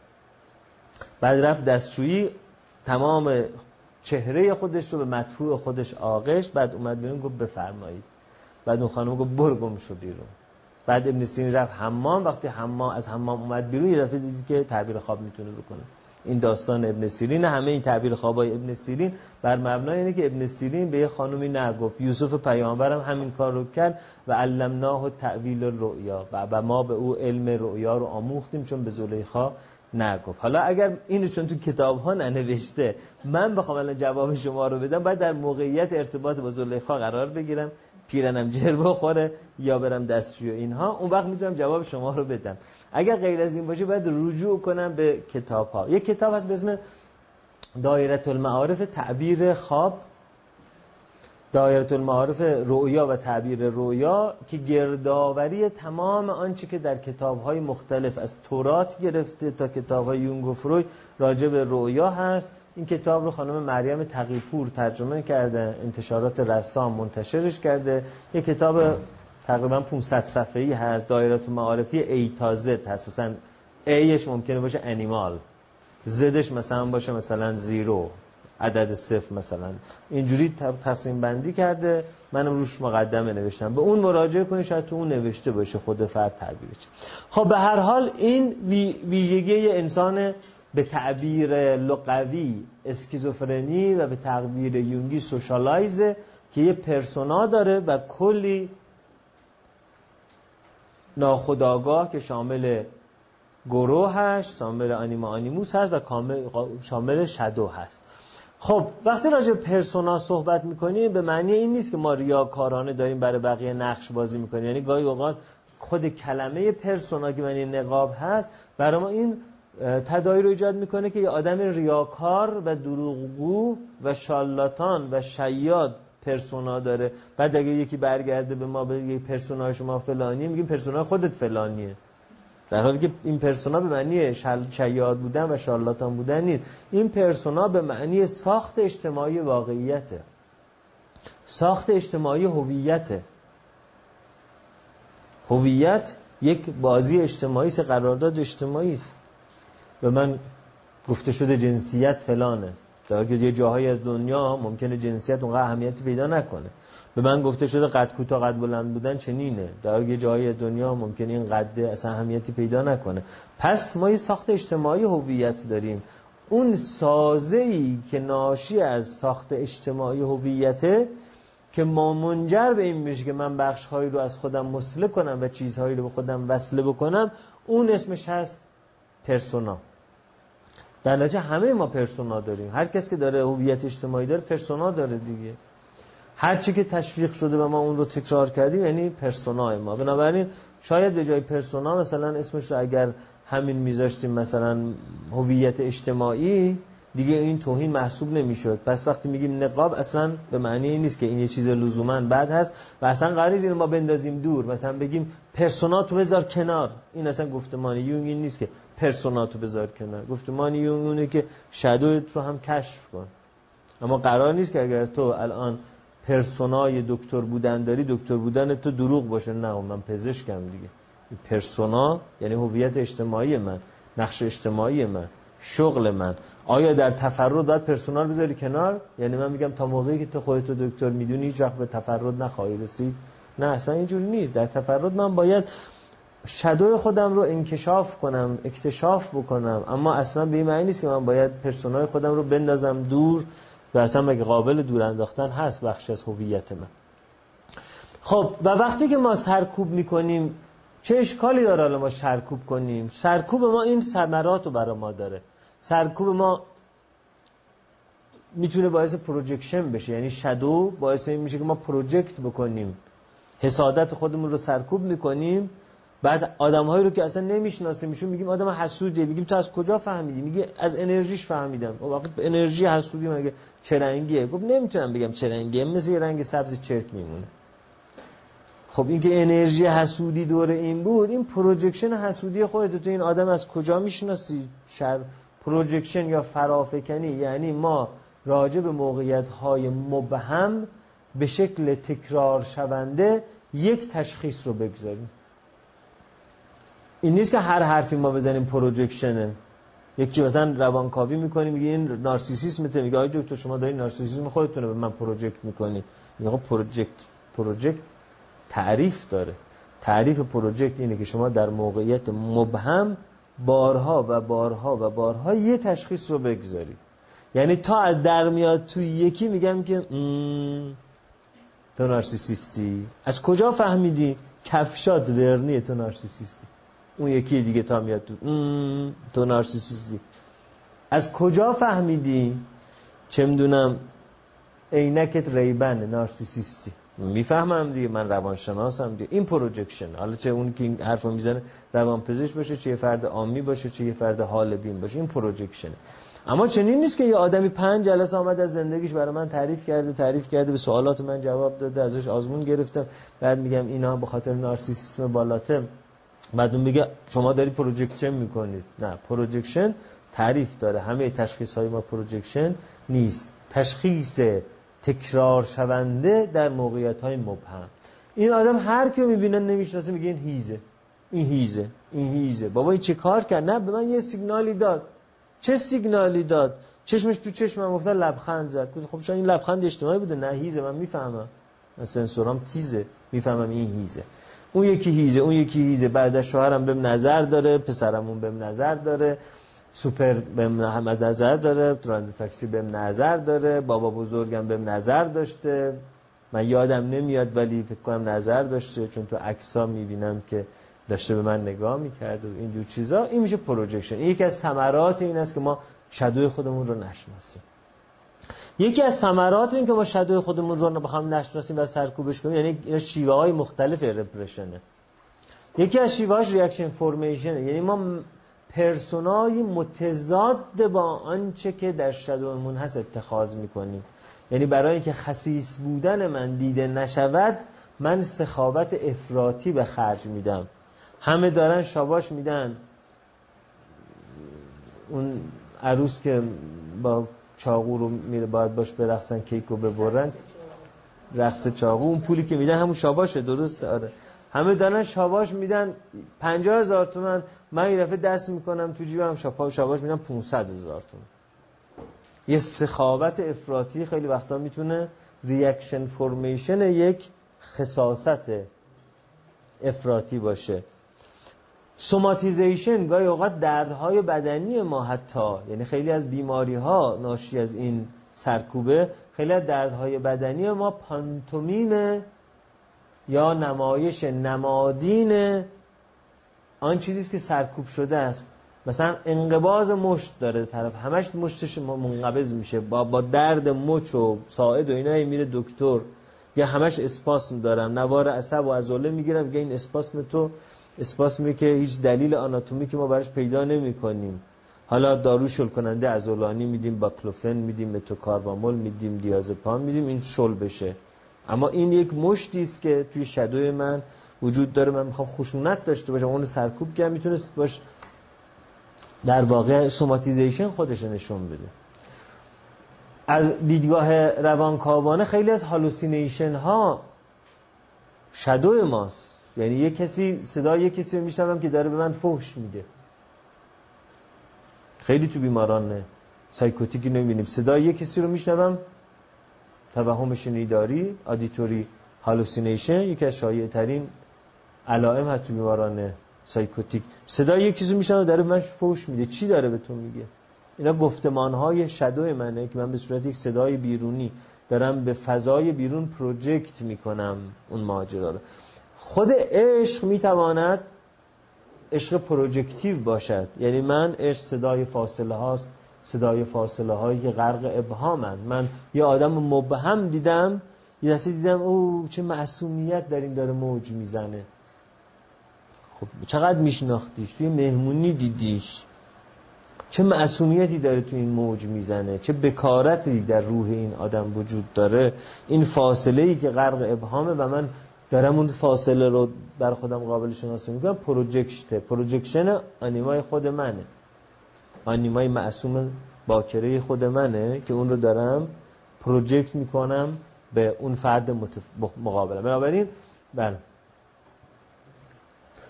بعد رفت دستشویی تمام چهره خودش رو به مدفوع خودش آغش بعد اومد بیرون گفت بفرمایید. بعد اون خانم گفت برو گم شو بیرون. بعد ابن سیرین رفت حمام. وقتی حمام از حمام اومد بیرون یه دفعه دید که تعبیر خواب می‌تونه بکنه. این داستان ابن سیرین همه این تعبیر خوابای ابن سیرین بر مبنای اینه که ابن سیرین به یه خانومی نگفت. یوسف پیامبرم همین کار رو کرد و علمناه تعویل رؤیا و ما به او علم رؤیا رو آموختیم چون به زلیخا نگفت. حالا اگر اینو چون تو کتاب ها ننوشته من بخوام الان جواب شما رو بدم باید در موقعیت ارتباط با زلیخا قرار بگیرم. پیرنم جر بخوره یا برم دستشوی اینها اون وقت می‌تونم جواب شما رو بدم. اگر غیر از این باشه باید رجوع کنم به کتاب ها یک کتاب هست به اسم دایره المعارف تعبیر خواب. دایره المعارف رؤیا و تعبیر رؤیا که گردآوری تمام آنچه که در کتاب های مختلف از تورات گرفته تا کتاب های یونگ و فروی راجع به رؤیا هست. این کتاب رو خانم مریم تقیپور ترجمه کرده انتشارات رسام منتشرش کرده. یک کتاب تقریبا 500 صفحه‌ای هست دایره معارفی ای تا زد هست مثلا ایش ممکنه باشه انیمال زدش مثلا باشه مثلا زیرو. عدد صفر مثلا. اینجوری تصمیم بندی کرده منم روش مقدمه نوشتم. به اون مراجعه کنید شاید تو اون نوشته باشه خود فرد تعبیرش خب به هر حال این ویژگی انسان به تعبیر لغوی اسکیزوفرنی و به تعبیر یونگی سوشالایزه که یه پرسونا داره و کلی ناخداگاه که شامل گروه هست شامل آنیما آنیموس هست و شامل شدو هست. خب وقتی راجع پرسونا صحبت می‌کنیم به معنی این نیست که ما ریاکارانه داریم برای بقیه نقش بازی می‌کنیم. یعنی گاهی اوقات خود کلمه پرسونا که معنی نقاب هست برای ما این تداعی رو ایجاد می‌کنه که یه آدم ریاکار و دروغگو و شارلاتان و شیاد پرسونا داره. بعد اگه یکی برگرده به ما بگه پرسونا شما فلانیه میگیم پرسونا خودت فلانیه. در حالی که این پرسونا به معنی شیاد بودن و شارلاتان بودن نیست. این پرسونا به معنی ساخت اجتماعی واقعیته. ساخت اجتماعی هویته. هویت یک بازی اجتماعی است قرارداد اجتماعی است. به من گفته شده جنسیت فلانه. در که یه جاهایی از دنیا ممکنه جنسیت اونقدر اهمیتی پیدا نکنه. به من گفته شده قد کوتاه قد بلند بودن چنینه. در یه از دنیا ممکنه این قد اصلا اهمیتی پیدا نکنه. پس ما یه ساخت اجتماعی هویت داریم. اون سازه ای که ناشی از ساخت اجتماعی هویته که ما منجر به این میشه که من بخشهایی رو از خودم مثله کنم و چیزهایی رو به خودم وصله بکنم اون اسمش هست پرسونا. در نتیجه همه ما پرسونا داریم. هر کس که داره هویت اجتماعی داره پرسونا داره دیگه. هر چی که تشویق شده و ما اون رو تکرار کردیم یعنی پرسونا ما. بنابراین شاید به جای پرسونا مثلا اسمش رو اگر همین میذاشتیم مثلا هویت اجتماعی دیگه این توهین محسوب نمی‌شد. پس وقتی میگیم نقاب اصلا به معنی این نیست که این یه چیز لزوما بد هست و اصلا قرار نیست ما بندازیم دور. مثلا بگیم پرسوناتو بذار کنار. این اصلا گفتمان یونگ این نیست که پرسوناتو بذار کنار. گفتمان یونگ اونه که شادوت رو هم کشف کن. اما قرار نیست که اگر تو الان پرسونای دکتر بودن داری دکتر بودن تو دروغ باشه. نه من پزشکم دیگه. پرسونا یعنی هویت اجتماعی من نقش اجتماعی من شغل من. آیا در تفرد باید پرسونا رو بذاری کنار؟ یعنی من میگم تا موقعی که تو خودت دکتر می‌دونی هیچ وقت به تفرد نخواهی رسید. نه اصلا اینجوری نیست. در تفرد من باید shadow ی خودم رو انکشاف کنم اکتشاف بکنم. اما اصلا به این معنی نیست که من باید پرسونای خودم رو بندازم دور. و اصلا مگه قابل دور انداختن هست بخش از هویت من؟ خب و وقتی که ما سرکوب می‌کنیم چه اشکالی داره حالا ما سرکوب کنیم؟ سرکوب ما این ثمرات رو برای ما داره. سرکوب ما می‌تونه باعث projection بشه. یعنی shadow باعث این میشه که ما project بکنیم. حسادت خودمون رو سرکوب می‌کنیم. بعد آدمهایی رو که اصلا نمی‌شناسیم میشون میگیم آدم حسودیه. میگیم تو از کجا فهمیدی؟ میگه از انرژیش فهمیدم. و وقت انرژی حسودی مگه چه رنگیه گفت نمی‌تونم بگم چه رنگیه مثل یه رنگ سبز چرک میمونه. خب این که انرژی حسودی دور این بود این projection حسودی خودت تو این آدم از کجا می‌شناسی؟ شرط projection یا فرافکنی؟ یعنی ما راجع به موقعیت های مبهم به شکل تکرار شونده یک تشخیص رو بگذاریم. این نیست که هر حرفی ما بزنیم projection ه یکی مثلا روانکاوی می‌کنیم میگه این نارسیسیسم میگه آی دکتر شما داری نارسیسیسم خودتونه به من project می‌کنی. میگه project project تعریف داره. تعریف project اینه که شما در موقعیت مبهم بارها و بارها و بارها یه تشخیص رو بگذاری یعنی تا از در میاد توی یکی میگم که تو narcissist ی. از کجا فهمیدی کفشات ورنی تو narcissist ی؟ اون یکی دیگه تا میاد تو تو نارسیسیستی. از کجا فهمیدی؟ چه می‌دونم. عینکت ریبن نارسیسیستی. می‌فهمم دیگه من روانشناسم دیگه. این پروژکشن حالا چه اون که این حرفو می‌زنه روانپزشک باشه چه یه فرد عامی باشه چه یه فرد حال بین باشه. این پروژکشنه اما چنین نیست که یه آدمی پنج جلسه آمد از زندگیش برای من تعریف کرده تعریف کرده به سوالات من جواب داده ازش آزمون گرفتم. بعد میگم اینا به خاطر نارسیسیسم بالاته اون میگه شما داری projection می‌کنید. نه projection تعریف داره. همه تشخیص های ما projection نیست. تشخیص تکرار شونده در موقعیت های مبهم. این آدم هر که می‌بینه نمی‌شناسه میگه این هیزه. این هیزه. این هیزه. بابا این چه کار کرد؟ نه به من یه سیگنالی داد. چه سیگنالی داد؟ چشمش تو چشمم گفتن لبخند زد. خب شاید این لبخند اجتماعی بوده. نه هیزه. من می‌فهمم. من سنسورام تیزه. می‌فهمم این هیزه. اون یکی هیزه اون یکی هیزه بعد شوهرم بهم نظر داره پسرمون بهم نظر داره. سوپر بهم هم از نظر داره. راننده تاکسی بهم نظر داره. بابا بزرگم بهم نظر داشته. من یادم نمیاد ولی فکر کنم نظر داشته. چون تو عکسا می‌بینم که داشته به من نگاه می‌کرد و اینجور چیزا. این میشه projection این یکی از ثمرات این است که ما shadow ی خودمون رو نشناسیم. یکی از ثمرات این که ما shadow ی خودمون رو بخوام نشناسیم و سرکوبش کنیم یعنی اینا شیوه های مختلف repression ه یکی از شیوه هاش reaction formation ه یعنی ما پرسونای متضاد با آنچه که در shadow مون هست اتخاذ می‌کنیم. یعنی برای اینکه خسیس بودن من دیده نشود من سخاوت افراطی به خرج میدم. همه دارن شاباش میدن. اون عروس که با چاقو رو میره باید باش برقصن کیک رو ببرن. رقص چاقو. اون پولی که میدن همون شاباشه درسته؟ آره. همه دارن شاباش میدن پنجاه هزار تومن. من این دفعه دست می‌کنم تو جیبم شاباش میدن 500 هزار تومن. یه سخاوت افراطی خیلی وقتا می‌تونه reaction formation یک خساست افراطی باشه. سوماتیزیشن گاهی اوقات دردهای بدنی ما حتی یعنی خیلی از بیماری ها ناشی از این سرکوبه خیلی از دردهای بدنی ما پانتومیم یا نمایش نمادین آن چیزی که سرکوب شده است. مثلا انقباز مشت داره طرف همش مشتش منقبض میشه با, با درد مچ و ساعد و اینا میره دکتر. یا همش اسپاسم دارم نوار عصب و عضله می‌گیرم میگه این اسپاسم تو اسپاسمی که هیچ دلیل آناتومی که ما براش پیدا نمی کنیم حالا دارو شل کننده عضلانی میدیم باکلوفن میدیم متوکاربامول میدیم دیازپام میدیم این شل بشه. اما این یک مشتی است که توی shadow ی من وجود داره. من می‌خوام خشونت داشته باشم. اون سرکوب کنم می‌تونست باش در واقع somatization خودش نشون بده. از دیدگاه روانکاوانه خیلی از hallucination ها shadow ماست. یعنی یه کسی صدای یه کسی رو میشنوم که داره به من فحش میده. خیلی تو بیماران psychotic ی نمی‌بینیم. صدای یه کسی رو میشنوم. توهم شنیداری auditory hallucination. یکی از شایع ترین علائم هست تو بیماران psychotic. صدای یکی رو میشنم داره من فوش میده. چی داره به تو میگه؟ اینا گفتمان های shadow منه که من به صورت یک صدای بیرونی دارم به فضای بیرون پروژکت می‌کنم اون ماجرا رو. خود عشق می‌تواند عشق پروژکتیو باشد. یعنی من عشق صدای فاصله هاست صدای فاصله هایی که غرق ابهامن من یه آدم مبهم دیدم یه دفعه دیدم او چه معصومیت در این داره موج می‌زنه. خب چقدر میشناختیش؟ توی مهمونی دیدیش. چه معصومیتی داره تو این موج می‌زنه؟ چه بکارتی در روح این آدم وجود داره؟ این فاصله ای که غرق ابهامه و من دارم اون فاصله رو بر خودم قابل شناسایی می‌کنم. projection ه projection آنیمای خود منه. آنیمای معصوم باکره خود منه که اون رو دارم project می‌کنم به اون فرد متف... مقابله. بنابراین بله.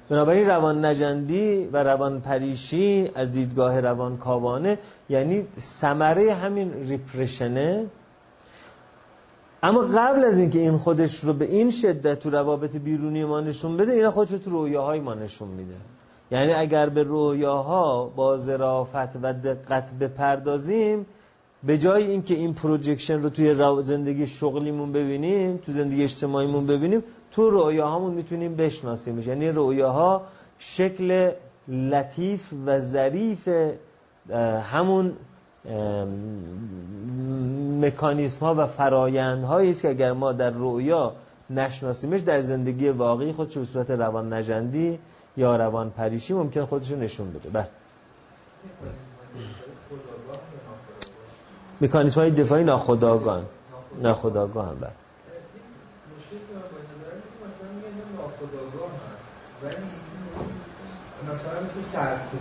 بنابراین روان نجندی و روان پریشی از دیدگاه روان کاوانه یعنی سمره همین ریپرشنه اما قبل از اینکه این خودش رو به این شدت تو روابط بیرونی ما نشون بده اینا خودش رو تو رویاهای ما نشون میده. یعنی اگر به رویاها با ظرافت و دقت بپردازیم به جای اینکه این پروژکشن رو توی زندگی شغلیمون ببینیم تو زندگی اجتماعیمون ببینیم تو رویاهامون می‌تونیم بشناسیمش. یعنی رویاها شکل لطیف و ظریف همون مکانیسم ها و فرایند که اگر ما در رویا نشناسیمش در زندگی واقعی خودش به صورت روان نجندی یا روان پریشی ممکن خودش نشون بده. بله. مکانیسم های دفاعی ناخداگاه ناخداگاه هم بله. مثلا مثل سرکوب.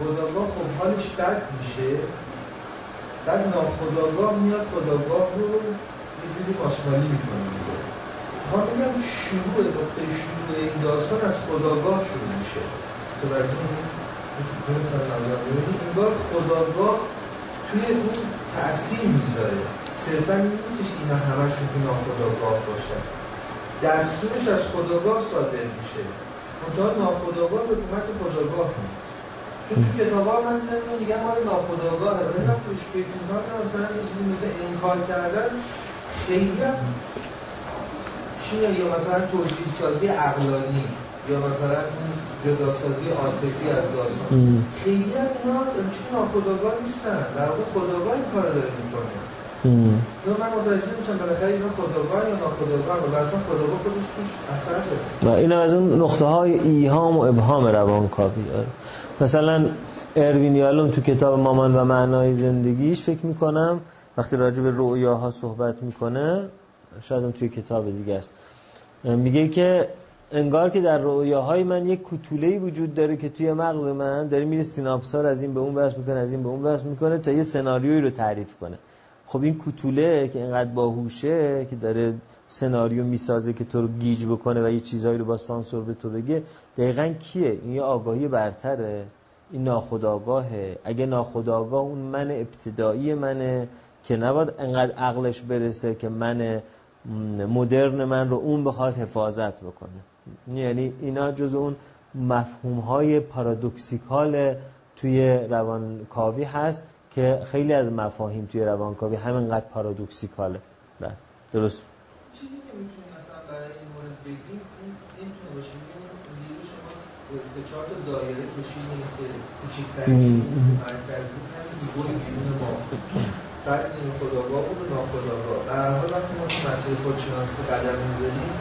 خداگاه خب حالش بد میشه. بعد ناخداگاه میاد خداگاه رو یه جوری پاسمالی می‌کنه. ما میگم شروع نقطه شروع این داستان از خداگاه شروع میشه. تو انگار خداگاه توی اون تأثیر می‌ذاره. صرفا نیستش اینا همشون تو ناخداگاه باشن دستورش از خداگاه صادر میشه. منتها ناخداگاه به کمک خداگاه میشه این کتاب ها من میگن مال ناخداگاه ولی من توش فکر می‌کنم مثلا یه چیزی مثل انکار کردن خیلی چیه؟ یا مثلا توجیه سازی عقلانی یا مثلا جداسازی عاطفی از داستان. خیلی هم اینا چیزی ناخداگاه نیستن. در واقع خداگاه این کار داره می‌کنه. تو من متوجه میشم بالاخره اینا خداگاه یا ناخداگاه و اصلا خداگاه خودش توش اثر داره. و این از اون نقطه های ایهام و ابهام روانکاوی مثلا اروین یالوم تو کتاب مامان و معنای زندگیش فکر می‌کنم وقتی راجع به رؤیاها صحبت می‌کنه شاید توی کتاب دیگه است. میگه که انگار که در رؤیاهای من یک کتوله‌ای وجود داره که توی مغز من داره میره سیناپسار از این به اون وصل می‌کنه از این به اون وصل می‌کنه تا یه سناریویی رو تعریف کنه. خب این کوتوله که اینقدر باهوشه که داره سناریو می‌سازه که تو رو گیج بکنه و یه چیزایی رو با سانسور به تو بگه دقیقا کیه؟ این یه آگاهی برتره. این ناخداگاهه اگه ناخداگاه اون من ابتدایی منه که نباید انقدر عقلش برسه که من مدرن من رو اون بخواد حفاظت بکنه. یعنی اینا جز اون مفهوم های پارادوکسیکال توی روانکاوی هست که خیلی از مفاهیم توی روانکاوی همینقدر پارادوکسیکاله. بله. درست چیزی که می‌تونیم مثلا برای این مورد بگیم این نمی‌تونه باشه دیروز شما سه چهار تا دایره کشیدیم که کوچیک‌ترین مرکز بود همین ایگوی بیرون ما بعد این خداگاه بود و ناخداگاه. در حال وقتی ما تو مسیر خودشناسی قدم می‌ذاریم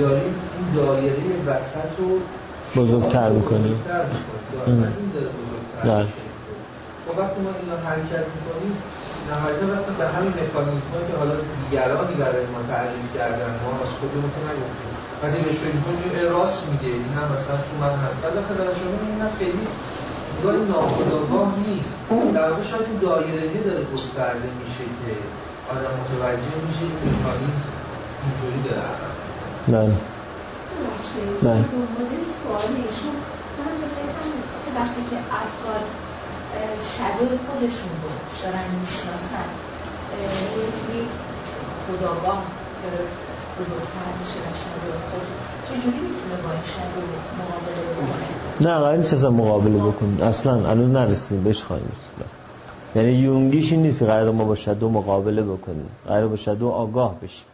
داریم این دایره وسط رو بزرگتر می‌کنیم. این داره بزرگتر میشه. خب وقتی ما اینا حرکت می‌کنیم نهایتا وقتی به همین مکانیزم که حالا دیگرانی برای ما تعریف کردن ما از خودمون نگفتیم. وقتی بهش فکر می‌کنیم راست میگه. این هم مثلا تو من هست. بعد وقتی در شما این هم خیلی انگار ناخداگاه نیست. در واقع شاید تو دایره داره گسترده میشه که آدم متوجه میشه این مکانیزم اینطوری داره بله. بله. سوال ایشون من به فکرم وقتی که افراد شدو خودشون رو دارن می‌شناسن یه جوری خداگاه میشه و با مقابله نه قرار نیست اصلا مقابله بکنید اصلا الان نرسیم بهش خواهیم یعنی یونگیش این نیست که قرار ما با شادو مقابله بکنیم. قرار با شادو آگاه بشیم.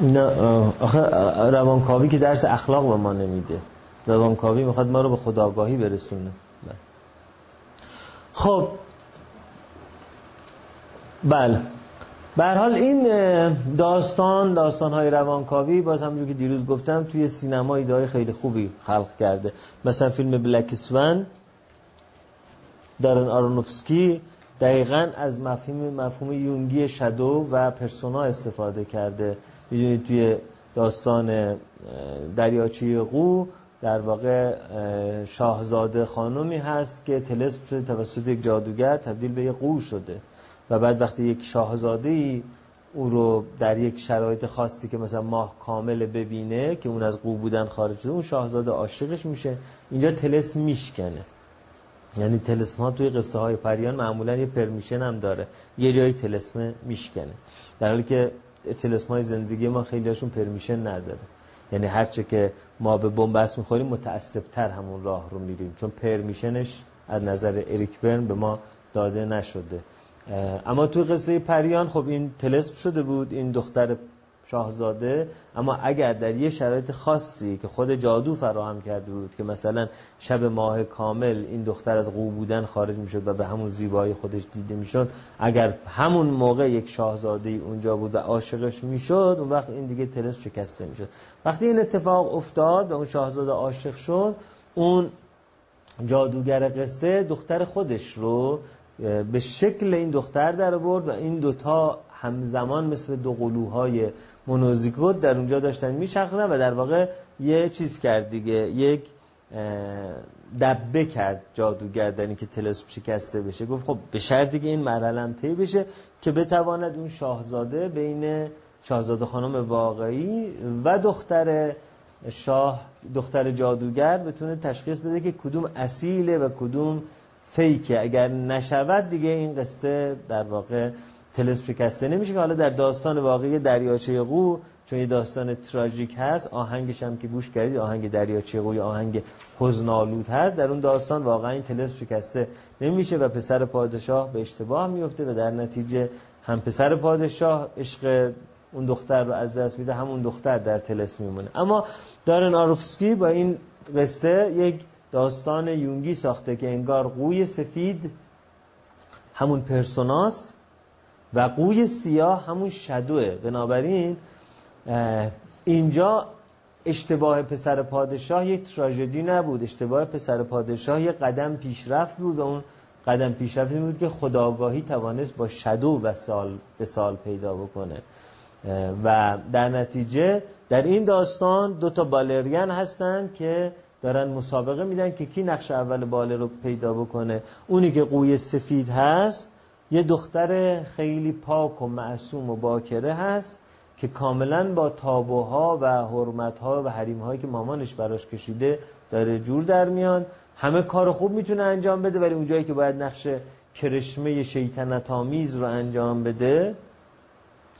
نه آخه روانکاوی که درس اخلاق به ما نمیده. روانکاوی می‌خواد ما رو به خداگاهی برسونه. خب. بله. به حال این داستان داستان های روانکاوی باز همونجور که دیروز گفتم توی سینما ایده خیلی خوبی خلق کرده. مثلا فیلم بلک اسون دارن آرونوفسکی دقیقا از مفهوم مفهوم یونگی شادو و پرسونا استفاده کرده. می‌دونید توی داستان دریاچه قو در واقع شاهزاده خانمی هست که تلسم توسط یک جادوگر تبدیل به یک قو شده و بعد وقتی یک شاهزاده ای او رو در یک شرایط خاصی که مثلا ماه کامل ببینه که اون از قو بودن خارج شده اون شاهزاده عاشقش میشه. اینجا تلسم میشکنه. یعنی تلسم ها توی قصه های پریان معمولا یه پرمیشن هم داره. یه جایی تلسم میشکنه. در حالی که تلسم های زندگی ما خیلی هاشون پرمیشن نداره. یعنی هرچه که ما به بنبست می‌خوریم متعصب تر همون راه رو میریم. چون پرمیشنش از نظر اریک برن به ما داده نشده. اما تو قصه پریان خب این تلسم شده بود این دختر شاهزاده. اما اگر در یه شرایط خاصی که خود جادو فراهم کرده بود که مثلا شب ماه کامل این دختر از قو بودن خارج می‌شد و به همون زیبایی خودش دیده می‌شد اگر همون موقع یک شاهزاده اونجا بود و عاشقش می‌شد اون وقت این دیگه تلس شکسته می‌شد. وقتی این اتفاق افتاد و اون شاهزاده عاشق شد اون جادوگر قصه دختر خودش رو به شکل این دختر در برد و این دوتا همزمان مثل دو قلوهای مونوزیگوت در اونجا داشتن میچرخیدن و در واقع یه چیز کرد دیگه یک دبه کرد جادوگر در که تلسم شکسته بشه. گفت خب به شرط دیگه این مرحله طی بشه که بتواند اون شاهزاده بین شاهزاده خانم واقعی و دختر شاه دختر جادوگر بتونه تشخیص بده که کدوم اصیله و کدوم فیکه. اگر نشود دیگه این قصه در واقع تلسم شکسته نمیشه که حالا در داستان واقعی دریاچه قو چون یه داستان تراژیک هست آهنگش هم که گوش کردید آهنگ دریاچه قو یا آهنگ حزنالود هست در اون داستان واقعا این تلسم شکسته نمیشه و پسر پادشاه به اشتباه میفته و در نتیجه هم پسر پادشاه عشق اون دختر رو از دست میده همون دختر در تلس میمونه. اما دارن آروفسکی با این قصه یک داستان یونگی ساخته که انگار قوی سفید همون پرسوناست و قوی سیاه همون شدوه. بنابراین اینجا اشتباه پسر پادشاه یک تراژدی نبود. اشتباه پسر پادشاه یک قدم پیشرفت بود و اون قدم پیشرفت بود که خداگاهی توانست با شدو و سال به سال پیدا بکنه. و در نتیجه در این داستان دو تا بالرین هستن که دارن مسابقه میدن که کی نقش اول باله رو پیدا بکنه. اونی که قوی سفید هست یه دختر خیلی پاک و معصوم و باکره هست که کاملا با تابوها و حرمتها و حریمهایی که مامانش براش کشیده داره جور در میان همه کار خوب می‌تونه انجام بده ولی اونجایی که باید نقش کرشمه شیطنت آمیز رو انجام بده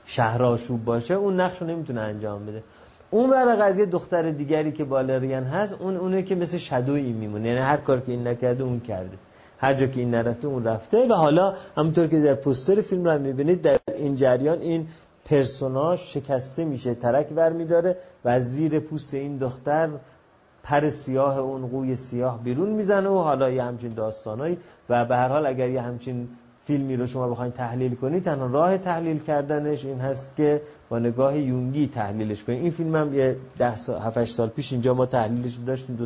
شهراشوب باشه اون نقش رو نمی‌تونه انجام بده. اون ور قضیه دختر دیگری که بالرین هست اون اونه که مثل شدویی میمونه. یعنی هر کار که این نکرده اون کرده. هر جا که این نرفته اون رفته و حالا همونطور که در پوستر فیلم رو می‌بینید در این جریان این پرسوناژ شکسته میشه ترک ور میداره و زیر پوست این دختر پر سیاه اون قوی سیاه بیرون می‌زنه و حالا یه همچین داستانایی و به هر حال اگر یه همچین فیلمی رو شما بخواید تحلیل کنید تنها راه تحلیل کردنش این هست که با نگاه یونگی تحلیلش کنید. این فیلم هم یه ده سال 7 سال پیش اینجا ما تحلیلش داشتیم دو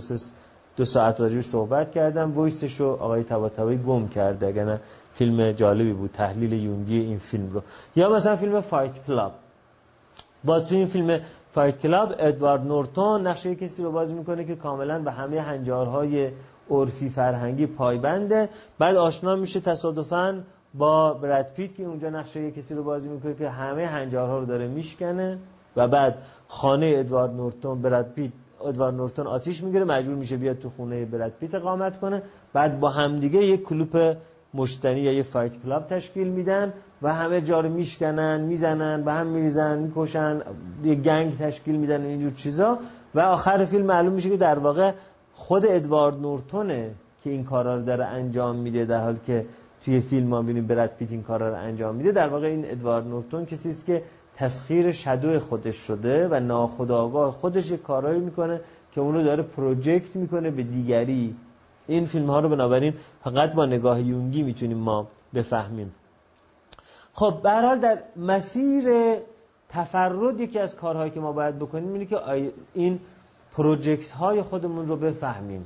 دو ساعت راجعش صحبت کردم. وایسش رو آقای طباطبایی گم کرده اگر نه فیلم جالبی بود. تحلیل یونگی این فیلم رو. یا مثلا فیلم Fight Club با تو این فیلم Fight Club ادوارد نورتون نقش کسی رو بازی می‌کنه که کاملا به همه هنجارهای عرفی فرهنگی پایبنده. بعد آشنا میشه تصادفاً با برد پیت که اونجا نقش کسی رو بازی می‌کنه که همه هنجارها رو داره میشکنه. و بعد خانه ادوارد نورتون برد پیت ادوارد نورتون آتیش می‌گیره مجبور میشه بیاد تو خونه برد پیت اقامت کنه. بعد با همدیگه یک کلوپ مشت‌زنی یا یه fight club تشکیل میدن و همه جا رو میشکنن می‌زنن به هم میریزن می‌کشن یه gang تشکیل میدن اینجور چیزا. و آخر فیلم معلوم میشه که در واقع خود ادوارد نورتونه که این کارا رو داره انجام میده در حال که توی فیلم ما بینیم برد پیت این کارا رو انجام میده. در واقع این ادوارد نورتون کسی است که تسخیر shadow خودش شده و ناخودآگاه خودش کارایی می‌کنه که اونو داره project می‌کنه به دیگری. این فیلم ها رو بنابراین فقط با نگاه یونگی می‌تونیم ما بفهمیم. خب به حال در مسیر تفرد یکی از کارهایی که ما باید بکنیم اینه که این project های خودمون رو بفهمیم.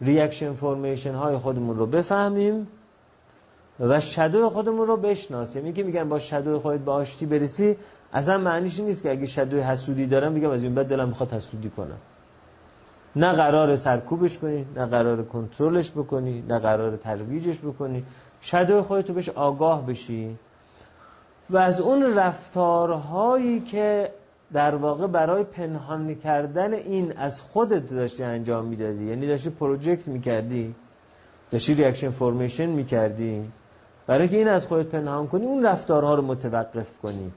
reaction formation های خودمون رو بفهمیم. و shadow خودمون رو بشناسیم. اینکه میگن با shadow خودت به آشتی برسی اصلا معنیش نیست که اگه shadow حسودی دارم میگم از این بعد دلم می‌خواد حسودی کنم. نه قرار سرکوبش کنی نه قرار کنترلش بکنی نه قرار ترویجش بکنی. shadow خودتو بهش آگاه بشی. و از اون رفتارهایی که در واقع برای پنهان کردن این از خودت داشتی انجام می‌دادی یعنی داشتی project می‌کردی داشتی reaction formation می‌کردی. برای که این از خودت پنهان کنی اون رفتارها رو متوقف کنی.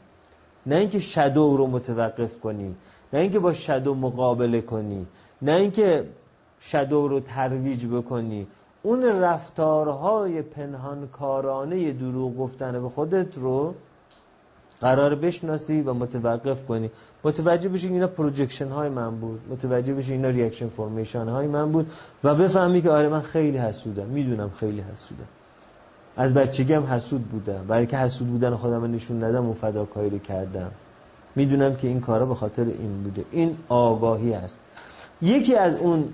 نه اینکه shadow رو متوقف کنی نه اینکه با shadow مقابله کنی نه اینکه shadow رو ترویج بکنی. اون رفتارهای پنهانکارانه دروغ گفتن به خودت رو قرار بشناسی و متوقف کنی. متوجه بشی اینا projection های من بود. متوجه بشی اینا reaction formation های من بود و بفهمی که آره من خیلی حسودم. می‌دونم خیلی حسودم. از بچگی هم حسود بودم. برای که حسود بودن خودم نشون ندم و فداکاری رو کردم. می‌دونم که این کارا به خاطر این بوده. این آگاهی است. یکی از اون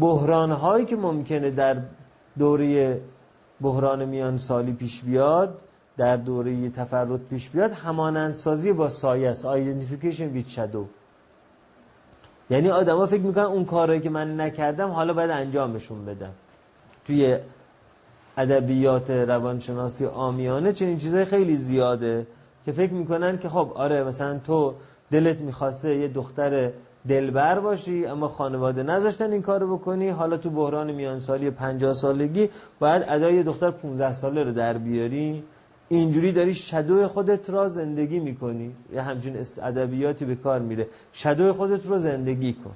بحران هایی که ممکنه در دوره بحران میان سالی پیش بیاد در دوره تفرد پیش بیاد همانندسازی با سایه است. Identification with shadow. یعنی آدما فکر می‌کنن اون کارهایی که من نکردم حالا باید انجامشون بدم. توی ادبیات روانشناسی آمیانه چنین چیزای خیلی زیاده که فکر می‌کنن که خب آره مثلا تو دلت می‌خواسته یه دختر دلبر باشی اما خانواده نذاشتن این کارو بکنی. حالا تو بحران میان سالی 50 سالگی باید ادای دختر 15 ساله رو در بیاری. اینجوری داری شدو خودت را زندگی می‌کنی. یه همچین ادبیاتی به کار میره. شدو خودت رو زندگی کن.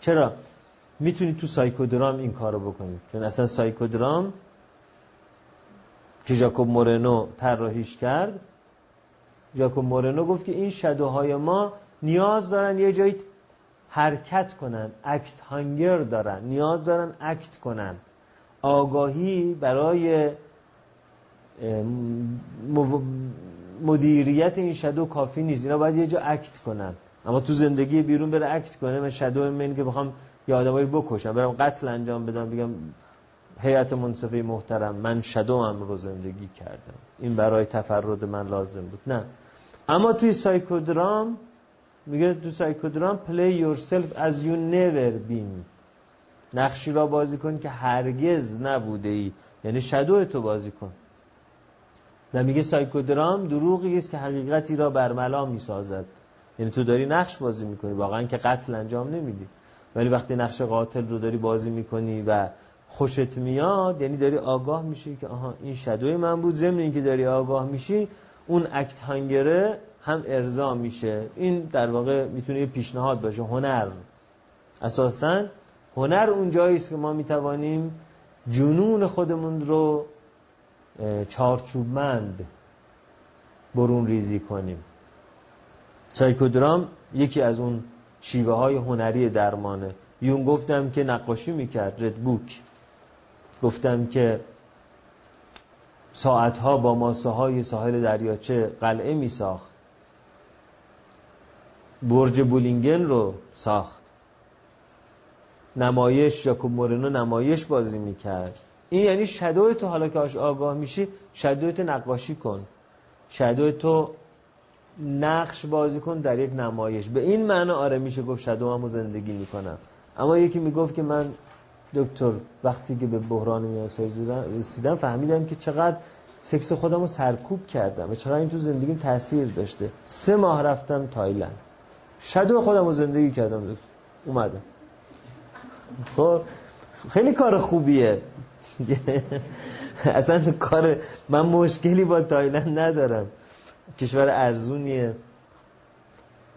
چرا؟ می‌تونی تو سایکودرام این کارو بکنی. چون اصلا سایکودرام که ژاکوب مورنو طراحیش کرد ژاکوب مورنو گفت که این شدوهای ما نیاز دارن یه جایی حرکت کنن اکت هانگر دارن نیاز دارن اکت کنن. آگاهی برای مدیریت این شدو کافی نیست. اینا باید یه جا اکت کنن. اما تو زندگی بیرون بره اکت کنه من شدو من که بخوام یه آدمایی بکشم برم قتل انجام بدم بگم هیئت منصفه محترم من شدو هم رو زندگی کردم. این برای تفرد من لازم بود. نه. اما توی سایکودرام میگه تو سایکودرام play yourself as you never been. نقشی را بازی کن که هرگز نبوده ای یعنی شدو تو بازی کن. و میگه سایکودرام دروغی است که حقیقتی را برملا می‌سازد. یعنی تو داری نقش بازی می‌کنی. واقعا که قتل انجام نمیدی. ولی وقتی نقش قاتل رو داری بازی می‌کنی و خوشت میاد یعنی داری آگاه میشی که آها این شدوی من بود. ضمن اینکه داری آگاه میشی اون اکت هنگره هم ارضا میشه. این در واقع می‌تونه یه پیشنهاد باشه. هنر. اساسا هنر اون جایی است که ما می‌توانیم جنون خودمون رو چارچوبمند برون ریزی کنیم. سایکودرام یکی از اون شیوه های هنری درمانه. یون گفتم که نقاشی می‌کرد رد بوک گفتم که ساعتها با ماسه های ساحل دریاچه قلعه می ساخت برج بولینگن رو ساخت. نمایش یا مورنو نمایش بازی می‌کرد. این یعنی شدوی تو حالا که آگاه میشی شدوی تو نقاشی کن. شدوی تو نقش بازی کن در یک نمایش. به این معنا آره میشه گفت شدو همو زندگی می‌کنم. اما یکی می‌گفت که من دکتر وقتی که به بحران میاسایی رسیدم فهمیدم که چقدر سکس خودم رو سرکوب کردم و چقدر این تو زندگیم تاثیر داشته. سه ماه رفتم تایلند. شدو خودم رو زندگی کردم اومدم. خب خیلی کار خوبیه. اصلا کار من مشکلی با تایلند ندارم. کشور ارزونیه.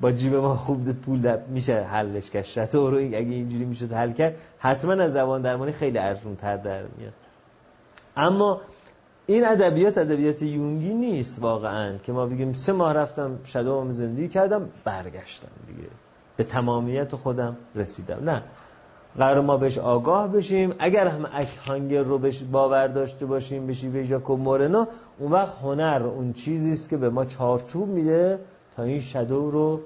با جیب ما خوب پول میشه حلش کرد. شتو رو اگه اینجوری می‌شد حل کرد حتما از زبان درمانی خیلی ارزون تر در میاد. اما این ادبیات ادبیات یونگی نیست واقعا که ما بگیم سه ماه رفتم شدوام زندگی کردم برگشتم دیگه. به تمامیت خودم رسیدم. نه. قرار ما بهش آگاه بشیم. اگر هم اکت هانگر رو بهش باور داشته باشیم به ژاکوب مورنو اون وقت هنر اون چیزی است که به ما چارچوب میده تا این شدو رو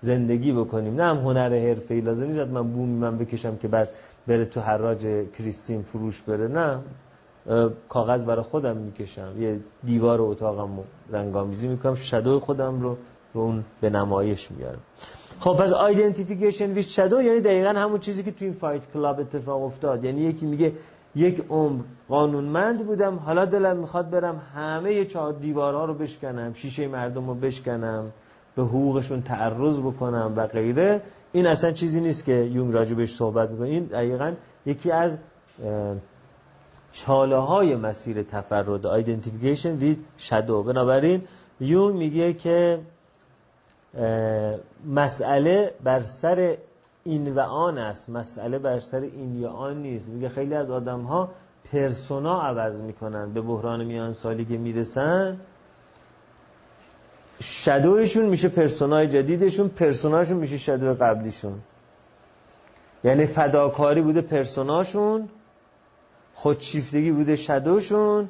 زندگی بکنیم. نه هم هنر حرفه‌ای لازم نیست. من بوم من بکشم که بعد بره تو حراج کریستین فروش بره. نه. کاغذ برای خودم می‌کشم. یه دیوار اتاقم رنگامیزی می‌کنم. shadow خودم رو به اون به نمایش میارم خب پس identification with shadow یعنی دقیقا همون چیزی که تو این Fight Club اتفاق افتاد. یعنی یکی میگه یک عمر قانونمند بودم حالا دلم می‌خواد برم همه چهار دیوارها رو بشکنم شیشه مردم رو بشکنم به حقوقشون تعرض بکنم و غیره. این اصلا چیزی نیست که یونگ راجع بهش صحبت می‌کنه این دقیقا یکی از چاله های مسیر تفرد آیدنتیفیکیشن وید شادو بنابراین یونگ میگه که مسئله بر سر این و آن است. مسئله بر سر این یا آن نیست. میگه خیلی از آدم ها پرسونا عوض می‌کنن. به بحران میان سالی که می‌رسن شدویشون میشه پرسونای جدیدشون پرسوناشون میشه شدو قبلیشون. یعنی فداکاری بوده پرسوناشون خودشیفتگی بوده شدوشون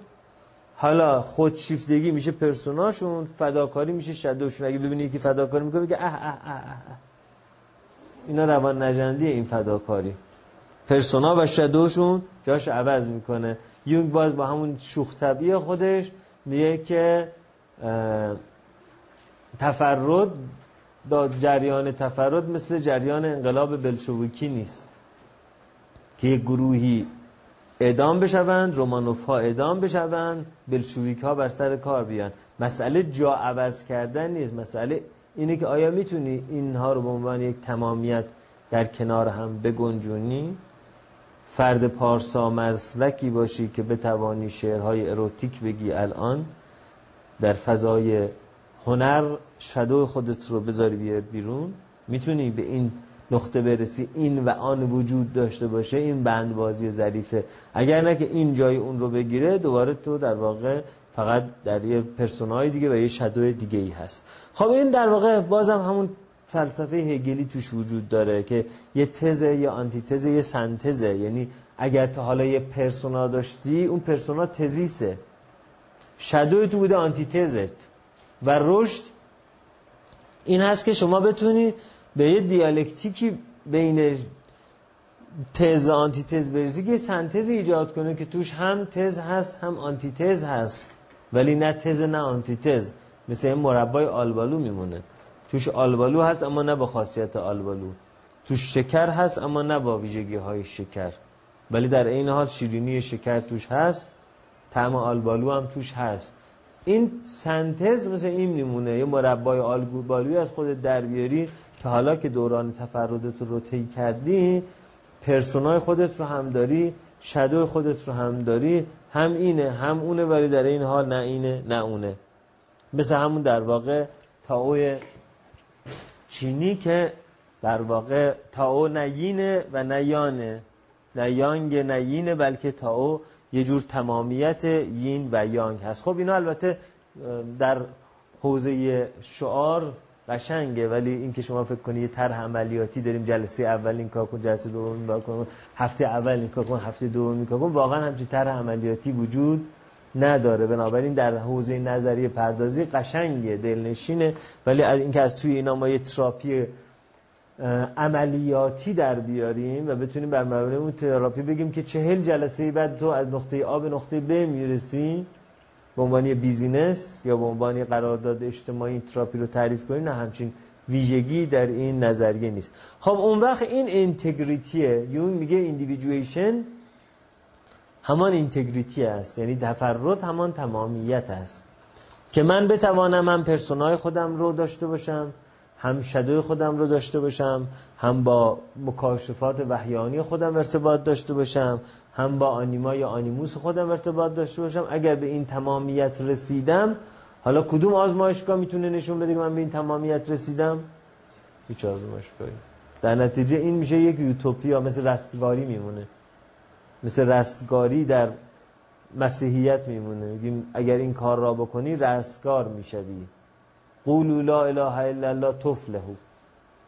حالا خودشیفتگی میشه پرسوناشون فداکاری میشه شدوشون. اگه ببینی که فداکاری می‌کنه میگه اه اه اه اه اینا روان نجندی این فداکاری. پرسونا و شدوشون جاش عوض می‌کنه. یونگ باز با همون شوخ خودش میگه که تفرد جریان تفرد مثل جریان انقلاب بلشویکی نیست. که یک گروهی اعدام بشوند رومانوف ها اعدام بشوند بلشویک ها بر سر کار بیان. مسئله جا عوض کردن نیست. مسئله اینه که آیا می‌تونی اینها رو به عنوان یک تمامیت در کنار هم بگنجونی؟ فرد پارسا مرسلکی باشی که بتوانی شعرهای اروتیک بگی الان در فضای هنر شدو خودت رو بذاری بیرون. می‌تونی به این نقطه برسی این و آن وجود داشته باشه این بند بازی ظریفه. اگر نه که این جای اون رو بگیره دوباره تو در واقع فقط در یه پرسونای دیگه و یه شدو دیگه ای هست. خب این در واقع بازم همون فلسفه هگلی توش وجود داره که یه تزه یه آنتیتزه یه سنتزه. یعنی اگر تا حالا یه پرسونا داشتی اون پرسونا تزیسه. شدوی تو بوده آنتیتزت. و رشد این هست که شما بتونید به یه دیالکتیکی بین تز و آنتی تز برسی که سنتز ایجاد کنه که توش هم تز هست هم آنتی تز هست. ولی نه تز نه آنتی تز مثل این مربای آلبالو میمونه. توش آلبالو هست اما نه با خاصیت آلبالو. توش شکر هست اما نه با ویژگی های شکر. ولی در این حال شیرینی شکر توش هست طعم آلبالو هم توش هست. این سنتز مثل این میمونه. یه مربای آلبالوی از خود در بیاری حالا که دوران تفردت رو طی کردی پرسونای خودت رو هم داری شدو خودت رو هم داری هم اینه هم اونه ولی در این حال نه اینه نه اونه. مثل همون در واقع تاو چینی که در واقع تاو نه و نه یانه. نه یانگ نه یینه بلکه تاو یه جور تمامیت یین و یانگ هست. خب اینا البته در حوزه شعار قشنگه ولی اینکه شما فکر کنی یه طرح عملیاتی داریم جلسه اول این کار کن جلسه دوم این کار هفته اول این کار کن هفته دوم این کار کن واقعا همچین طرح عملیاتی وجود نداره. بنابراین در حوزه نظری پردازی قشنگه دلنشینه ولی از اینکه از توی اینا ما یه تراپی عملیاتی در بیاریم و بتونیم بر مبنای اون تراپی بگیم که چهل جلسه بعد تو از نقطه آ به نقطه ب می‌رسی به عنوان business یا به عنوان قرارداد اجتماعی این تراپی رو تعریف کنیم نه همچین ویژگی در این نظریه نیست. خب اون وقت این integrity ه یونگ میگه individuation همان integrity است یعنی تفرد همان تمامیت است. که من بتوانم من پرسونای خودم رو داشته باشم هم شدوی خودم رو داشته باشم هم با مکاشفات وحیانی خودم ارتباط داشته باشم هم با آنیما یا آنیموس خودم ارتباط داشته باشم. اگر به این تمامیت رسیدم حالا کدوم آزمایشگاه می‌تونه نشون بده که من به این تمامیت رسیدم؟ هیچ آزمایشگاهی. در نتیجه این میشه یک یوتوپیا مثل رستگاری میمونه. مثل رستگاری در مسیحیت میمونه. میگیم اگر این کار را بکنی رستگار می‌شوی. قولوا لا اله الا الله تفلحو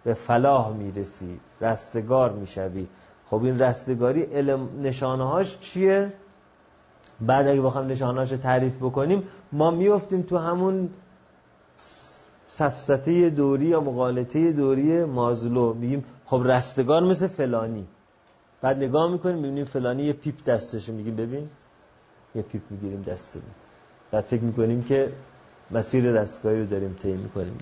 به فلاح می‌رسی. رستگار می‌شوی. خب این رستگاری علم نشانه هاش چیه؟ بعد اگه بخوام نشانه هاش تعریف بکنیم ما میفتیم تو همون سفسته دوری یا مقالطه دوری مازلو. میگیم خب رستگار مثل فلانی. بعد نگاه می‌کنیم می‌بینیم فلانی یه پیپ دستشه میگیم ببین یه پیپ می‌گیریم دسته بعد فکر می‌کنیم که مسیر رستگاری رو داریم طی می‌کنیم.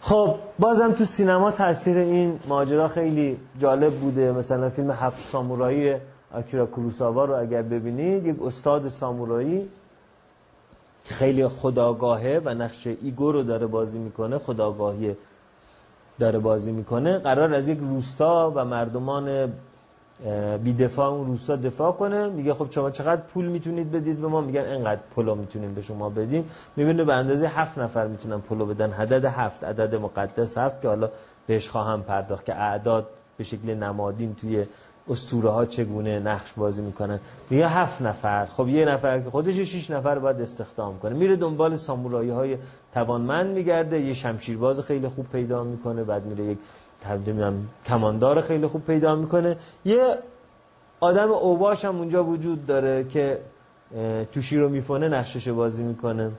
خب بازم تو سینما تاثیر این ماجرا خیلی جالب بوده. مثلا فیلم هفت سامورایی آکیرا کوروساوا رو اگر ببینید یک استاد سامورایی خیلی خودآگاهه و نقش ego رو داره بازی می‌کنه خودآگاهی داره بازی می‌کنه. قرار از یک روستا و مردمان بی دفاع اون روستا دفاع کنه. میگه خب شما چقدر پول می‌تونید بدید به ما؟ میگن انقدر پولو می‌تونیم به شما بدیم. می‌بینه به اندازه هفت نفر می‌تونن پولو بدن. عدد هفت عدد مقدس هفت که حالا بهش خواهم پرداخت که اعداد به شکل نمادین توی استوره ها چگونه نقش بازی می‌کنن. میگه هفت نفر. خب یه نفر که خودش شش نفر باید استخدام کنه. میره دنبال سامورایی های توانمند میگرده. یه شمشیرباز خیلی خوب پیدا می‌کنه. بعد میره یک تبدیل کماندار خیلی خوب پیدا می‌کنه. یه آدم اوباش هم اونجا وجود داره که توشی رو میفونه نقشش بازی می‌کنه.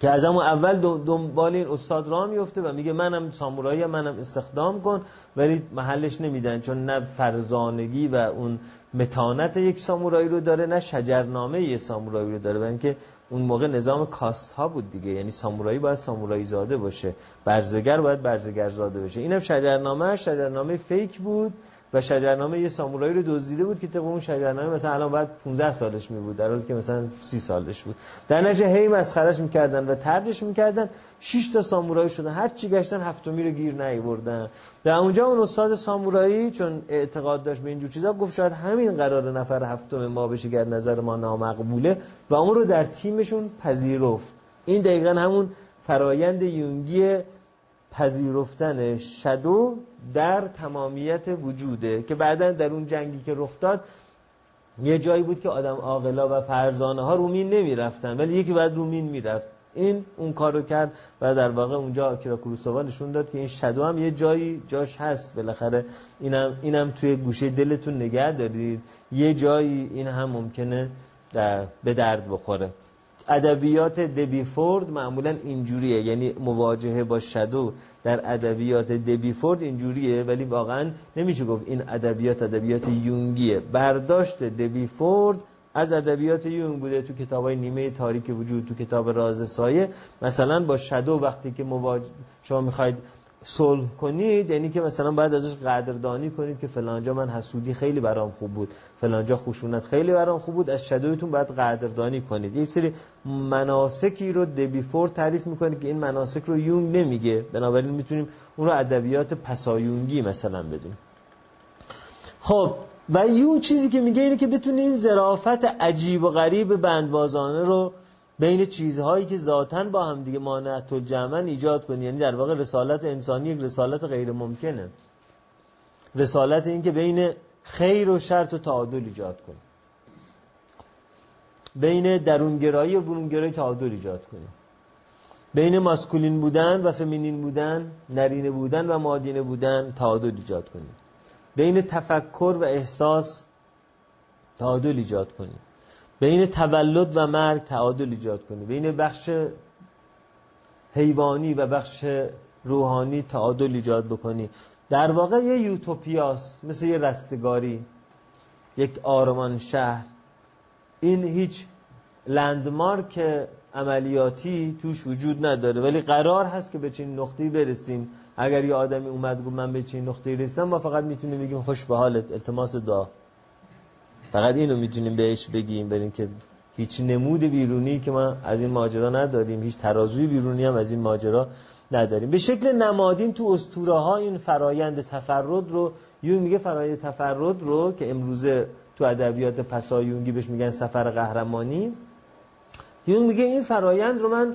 که از همون اول دنبال این استاد را میفته و میگه منم سامورایی منم استخدام کن. ولی محلش نمیدن چون نه فرزانگی و اون متانت یک سامورایی رو داره نه شجرنامه یک سامورایی رو داره. و اینکه اون موقع نظام کاست ها بود دیگه. یعنی سامورایی باید سامورایی زاده باشه. برزگر باید برزگر زاده باشه. اینم شجرنامه شجرنامه فیک بود. و شجرنامه یه سامورایی رو دزدیده بود که طبق اون شجرنامه مثلا الان باید 15 سالش می بود در حالی که مثلا 30 سالش بود. در نتیجه هی مسخرش می‌کردن و تردش می‌کردن. 6 تا سامورایی شدن. هر چی گشتن هفتمی رو گیر نیوردن. و اونجا اون استاد سامورایی چون اعتقاد داشت به اینجور چیزا گفت شاید همین قرار نفر هفتم ما بشه که نظر ما نامقبوله و اون رو در تیمشون پذیرفت. این دقیقا همون فرایند یونگی پذیرفتن شدو در تمامیت وجوده که بعدا در اون جنگی که رخ داد یه جایی بود که آدم عاقلا و فرزانه ها رومین نمی رفتن ولی یکی بعد رومین می‌رفت. این اون کارو کرد و در واقع اونجا آکیرا کوروساوا نشون داد که این شدو هم یه جایی جاش هست. بالاخره اینم اینم توی گوشه دلتون نگه دارید. یه جایی این هم ممکنه در به درد بخوره. ادبیات دبیفورد معمولا اینجوریه. یعنی مواجهه با شدو در ادبیات دبیفورد اینجوریه ولی واقعا نمیشه گفت این ادبیات ادبیات یونگیه. برداشت دبیفورد از ادبیات یونگ بوده تو کتابای نیمه تاریک وجود تو کتاب راز سایه. مثلا با شدو وقتی که مواجه شما می‌خواید صلح کنید یعنی که مثلا باید ازش قدردانی کنید که فلانجا من حسودی خیلی برام خوب بود فلانجا خشونت خیلی برام خوب بود از شدویتون باید قدردانی کنید. یه سری مناسکی رو دبیفور تعریف می‌کنه که این مناسک رو یونگ نمیگه. بنابراین می‌تونیم اون رو ادبیات پسایونگی مثلا بدونیم. خب و یون چیزی که میگه اینه که بتونین ظرافت عجیب و غریب بندبازانه رو بین چیزهایی که ذاتا با هم دیگه مانعت الجمعن ایجاد کنی. یعنی در واقع رسالت انسانی یک رسالت غیر ممکنه. رسالت این که بین خیر و شرط و تعادل ایجاد کنی. بین درونگرایی و برونگرایی تعادل ایجاد کنی. بین ماسکولین بودن و فمینین بودن نرینه بودن و مادینه بودن تعادل ایجاد کنی. بین تفکر و احساس تعادل ایجاد کنی. بین تولد و مرگ تعادل ایجاد کنی. بین بخش حیوانی و بخش روحانی تعادل ایجاد بکنی. در واقع یه یوتوپیاست مثل یه رستگاری. یک آرمان شهر. این هیچ لندمارک عملیاتی توش وجود نداره. ولی قرار هست که به چین نقطه‌ای برسیم. اگر یه آدمی اومد گفت من به چین نقطه‌ای رسیدم ما فقط می‌تونیم بگیم خوش به حالت. التماس دعا. فقط اینو می‌تونیم بهش بگیم بریم که هیچ نمود بیرونی که ما از این ماجرا نداریم هیچ ترازوی بیرونی هم از این ماجرا نداریم. به شکل نمادین تو اسطوره ها این فرایند تفرد رو یون میگه فرایند تفرد رو که امروزه تو ادبیات پسایونگی بهش میگن سفر قهرمانی. یون میگه این فرایند رو من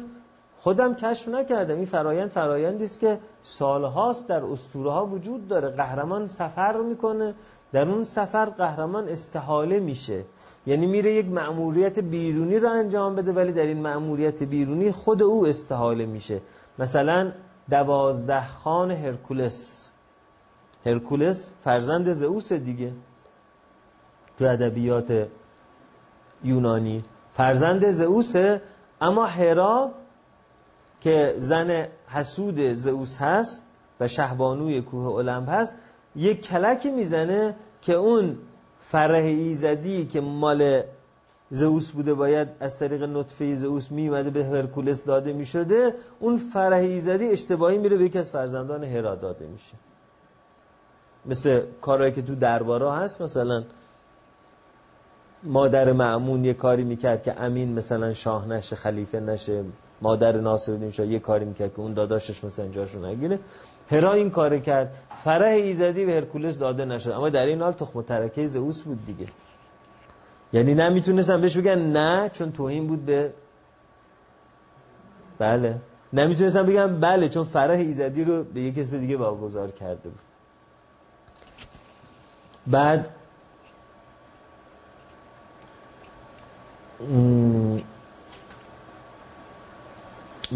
خودم کشف نکردم. این فرایند فرایندی است که سالهاست در اسطوره ها وجود داره. قهرمان سفر می‌کنه. در اون سفر قهرمان استحاله میشه. یعنی میره یک مأموریت بیرونی رو انجام بده ولی در این مأموریت بیرونی خود او استحاله میشه. مثلا دوازده خان هرکولس. هرکولس فرزند زئوس دیگه. تو ادبیات یونانی. فرزند زئوسه اما هرا که زن حسود زئوس هست و شهبانوی کوه المپ هست یک کلکی می‌زنه که اون فرح ایزدی که مال زئوس بوده باید از طریق نطفه زئوس میومده به هرکولس داده می‌شده اون فرح ایزدی اشتباهی میره به یکی از فرزندان هرا داده میشه. مثل کارهایی که تو دربارا هست مثلا مادر معمون یه کاری می‌کرد که امین مثلا شاه نشه خلیفه نشه مادر ناصرالدین شاه یه کاری می‌کرد که اون داداشش مثلا جاشو نگیره. هرا این کار کرد. فرح ایزدی به هرکولس داده نشد. اما در این حال تخم ترکه زئوس بود دیگه. یعنی نمی‌تونستن بهش بگن نه چون توهین بود به بله. نمی‌تونستن بگن بله چون فرح ایزدی رو به یک کسی دیگه واگذار کرده بود. بعد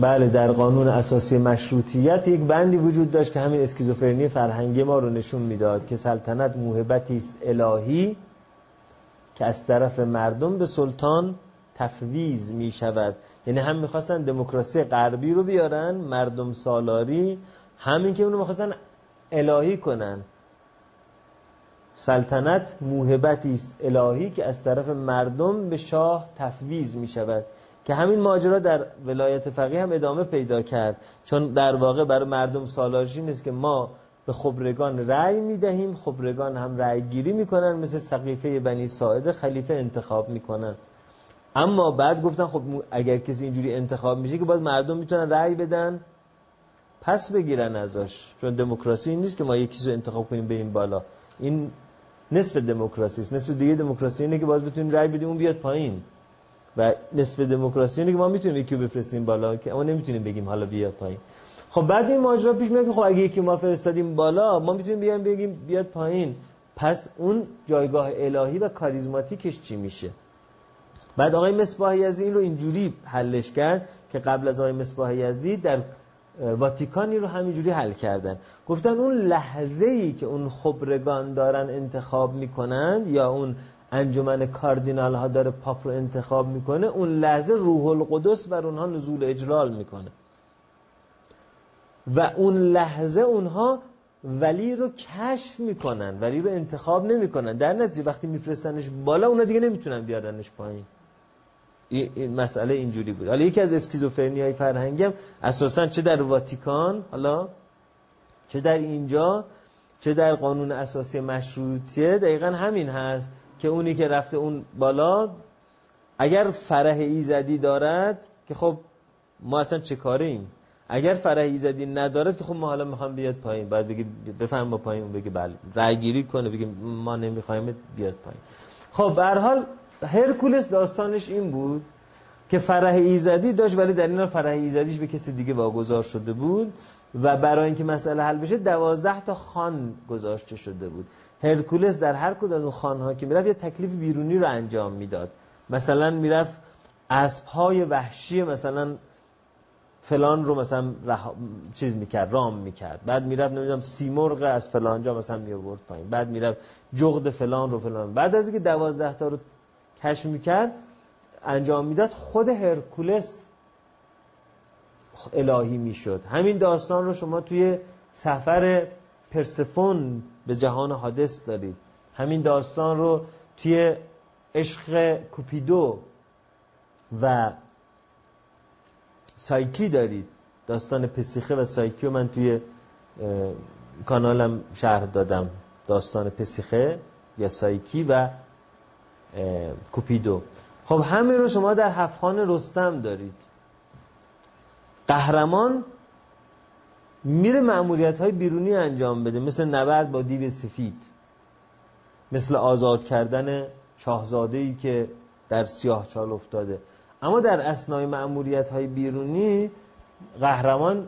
بله در قانون اساسی مشروطیت یک بندی وجود داشت که همین اسکیزوفرنی فرهنگی ما رو نشون می‌داد که سلطنت موهبتی است الهی که از طرف مردم به سلطان تفویض می شود یعنی هم می‌خواستن دموکراسی غربی رو بیارن مردم سالاری همین که اونو می‌خواستن الهی کنن. سلطنت موهبتی است الهی که از طرف مردم به شاه تفویض می شود که همین ماجرا در ولایت فقیه هم ادامه پیدا کرد. چون در واقع برای مردم سالارشی نیست که ما به خبرگان رأی می‌دهیم خبرگان هم رأی گیری می‌کنن مثل سقیفه بنی ساعده خلیفه انتخاب می‌کنن. اما بعد گفتن خب اگر کسی اینجوری انتخاب میشه که باز مردم می‌تونن رأی بدن پس بگیرن ازش. چون دموکراسی نیست که ما یکی رو انتخاب کنیم این بالا. این نصف دموکراسی است. نصف دیگه دموکراسی اینه که باز بتونیم رأی بدیم اون بیاد پایین. و نصف دموکراسی اینه که ما می‌تونیم یکی بفرستیم بالا که اما نمی‌تونیم بگیم حالا بیاد پایین. خب بعد این ماجرا پیش میاد که خب اگه یکی ما فرستادیم بالا ما می‌تونیم بیایم بگیم بیاد پایین. پس اون جایگاه الهی و کاریزماتیکش چی میشه؟ بعد آقای مصباح یزدی این رو اینجوری حلش کرد که قبل از آقای مصباح یزدی در واتیکانی رو همینجوری حل کردن. گفتن اون لحظه ای که اون خبرگان دارن انتخاب می‌کنن یا اون انجمن کاردینال ها داره پاپ رو انتخاب می‌کنه اون لحظه روح القدس بر اونها نزول اجلال می‌کنه. و اون لحظه اونها ولی رو کشف می‌کنن ولی رو انتخاب نمی‌کنن. در نتیجه وقتی میفرستنش بالا اونا دیگه نمی‌تونن بیارنش پایین. این مسئله اینجوری بود. حالا یکی از اسکیزوفرنی های فرهنگی اساسا چه در واتیکان حالا چه در اینجا چه در قانون اساسی مشروطیه دقیقا همین هست. که اونی که رفته اون بالا اگر فرح ایزدی دارد که خب ما اصلا چه کاره ایم اگر فرح ایزدی ندارد که خب ما حالا می‌خوام بیاد پایین. بعد بگی بفهم با پایین بگی بله. رای گیری کنه بگی ما نمی‌خوایم بیاد پایین. خب به حال هرکولس داستانش این بود که فرح ایزدی داشت ولی در این فرح ایزدیش به کسی دیگه واگذار شده بود و برای اینکه مسئله حل بشه دوازده تا خان گذاشته شده بود. هرکولس در هر کدوم از خانها که می‌رفت یه تکلیف بیرونی رو انجام می‌داد. مثلا می‌رفت اسبهای وحشی مثلا فلان رو مثلا رح... چیز می‌کرد رام می‌کرد. بعد می‌رفت نمی‌دونم سیمرغ از فلان جا مثلا میورد پایین. بعد می‌رفت جغد فلان رو فلان. بعد از اینکه دوازده تا رو کشف می‌کرد انجام می‌داد خود هرکولس الهی می‌شد. همین داستان رو شما توی سفر پرسفون به جهان حادث دارید. همین داستان رو توی عشق کوپیدو و سایکی دارید. داستان پسیخه و سایکی رو من توی کانالم شرح دادم. داستان پسیخه یا سایکی و کوپیدو. خب همین رو شما در هفخان رستم دارید. قهرمان میره معمولیت های بیرونی انجام بده. مثل نبرد با دیو سفید. مثل آزاد کردن شاهزاده ای که در سیاه چال افتاده. اما در اسنای معمولیت های بیرونی قهرمان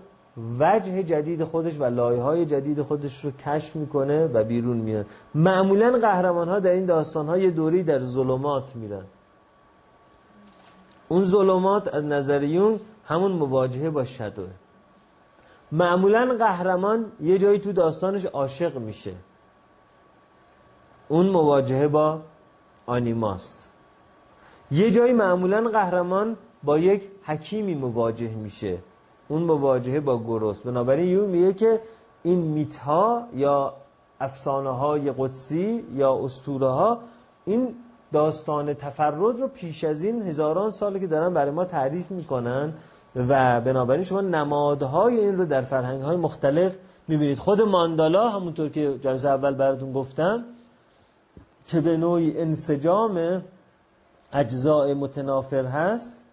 وجه جدید خودش و لایه های جدید خودش رو کشف می‌کنه و بیرون میاد. معمولا قهرمان ها در این داستان های دوری در ظلمات میرن. اون ظلمات از نظر یون همون مواجهه با شدوه. معمولا قهرمان یه جایی تو داستانش عاشق میشه. اون مواجهه با آنیماست. یه جایی معمولا قهرمان با یک حکیمی مواجه میشه. اون مواجهه با گروس. بنابراین یون میگه که این میت ها یا افسانه های قدسی یا اسطوره ها این داستان تفرد رو پیش از این هزاران ساله که دارن برای ما تعریف می‌کنن و بنابراین شما نمادهای این رو در فرهنگ های مختلف می‌بینید. خود ماندالا همونطور که جلسه اول براتون گفتم که به نوعی انسجام اجزاء متنافر هست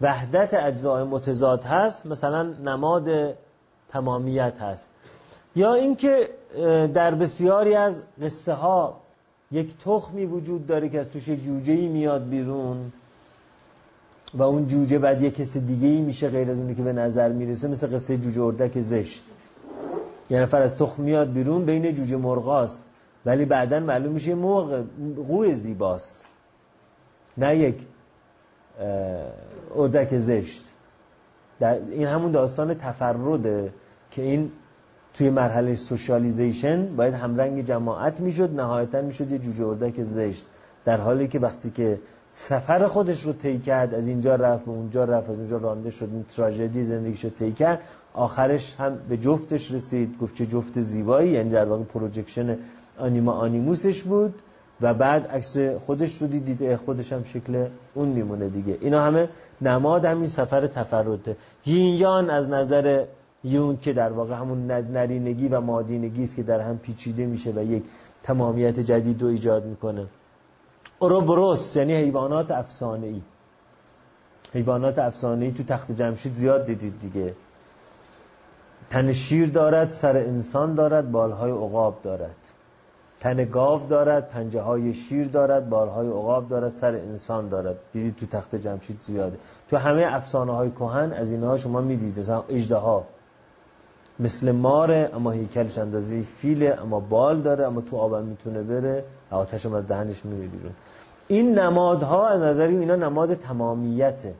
وحدت اجزاء متضاد هست مثلا نماد تمامیت هست. یا اینکه در بسیاری از قصه ها یک تخمی وجود داره که از توش جوجه میاد بیرون. و اون جوجه بعد یک کس دیگه ای میشه غیر از اونی که به نظر می‌رسه مثل قصه جوجه اردک زشت. یه نفر از تخم میاد بیرون بین جوجه مرغاست ولی بعدا معلوم میشه مرغ قوی زیباست. نه یک اردک زشت. در این همون داستان تفرده که این توی مرحله socialization باید همرنگ جماعت می‌شد نهایتا می‌شد یه جوجه اردک زشت. در حالی که وقتی که سفر خودش رو طی کرد از اینجا رفت به اونجا رفت از اونجا رانده شد این تراژدی زندگیش رو طی کرد. آخرش هم به جفتش رسید گفت چه جفت زیبایی یعنی در واقع projection آنیما آنیموسش بود و بعد عکس خودش رو دید خودش هم شکل اون میمونه دیگه. اینا همه نماد همین سفر تفرده یینیان از نظر یون که در واقع همون نرینگی و مادینگی است که در هم پیچیده میشه و یک تمامیت جدید رو ایجاد می‌کنه. اوروبروس یعنی حیوانات افسانه ای حیوانات افسانه ای تو تخت جمشید زیاد دیدید دیگه. تن شیر دارد سر انسان دارد بالهای عقاب دارد. تن گاو دارد پنجه های شیر دارد بالهای عقاب دارد سر انسان دارد. دیدید تو تخت جمشید زیاده. تو همه افسانه های کهن از اینها شما می‌دید مثلا اجده ها مثل ماره اما هیکلش اندازه فیله اما بال داره اما تو آبم می‌تونه بره آتشم از دهنش میره بیرون. این نمادها از نظری اینا نماد تمامیته.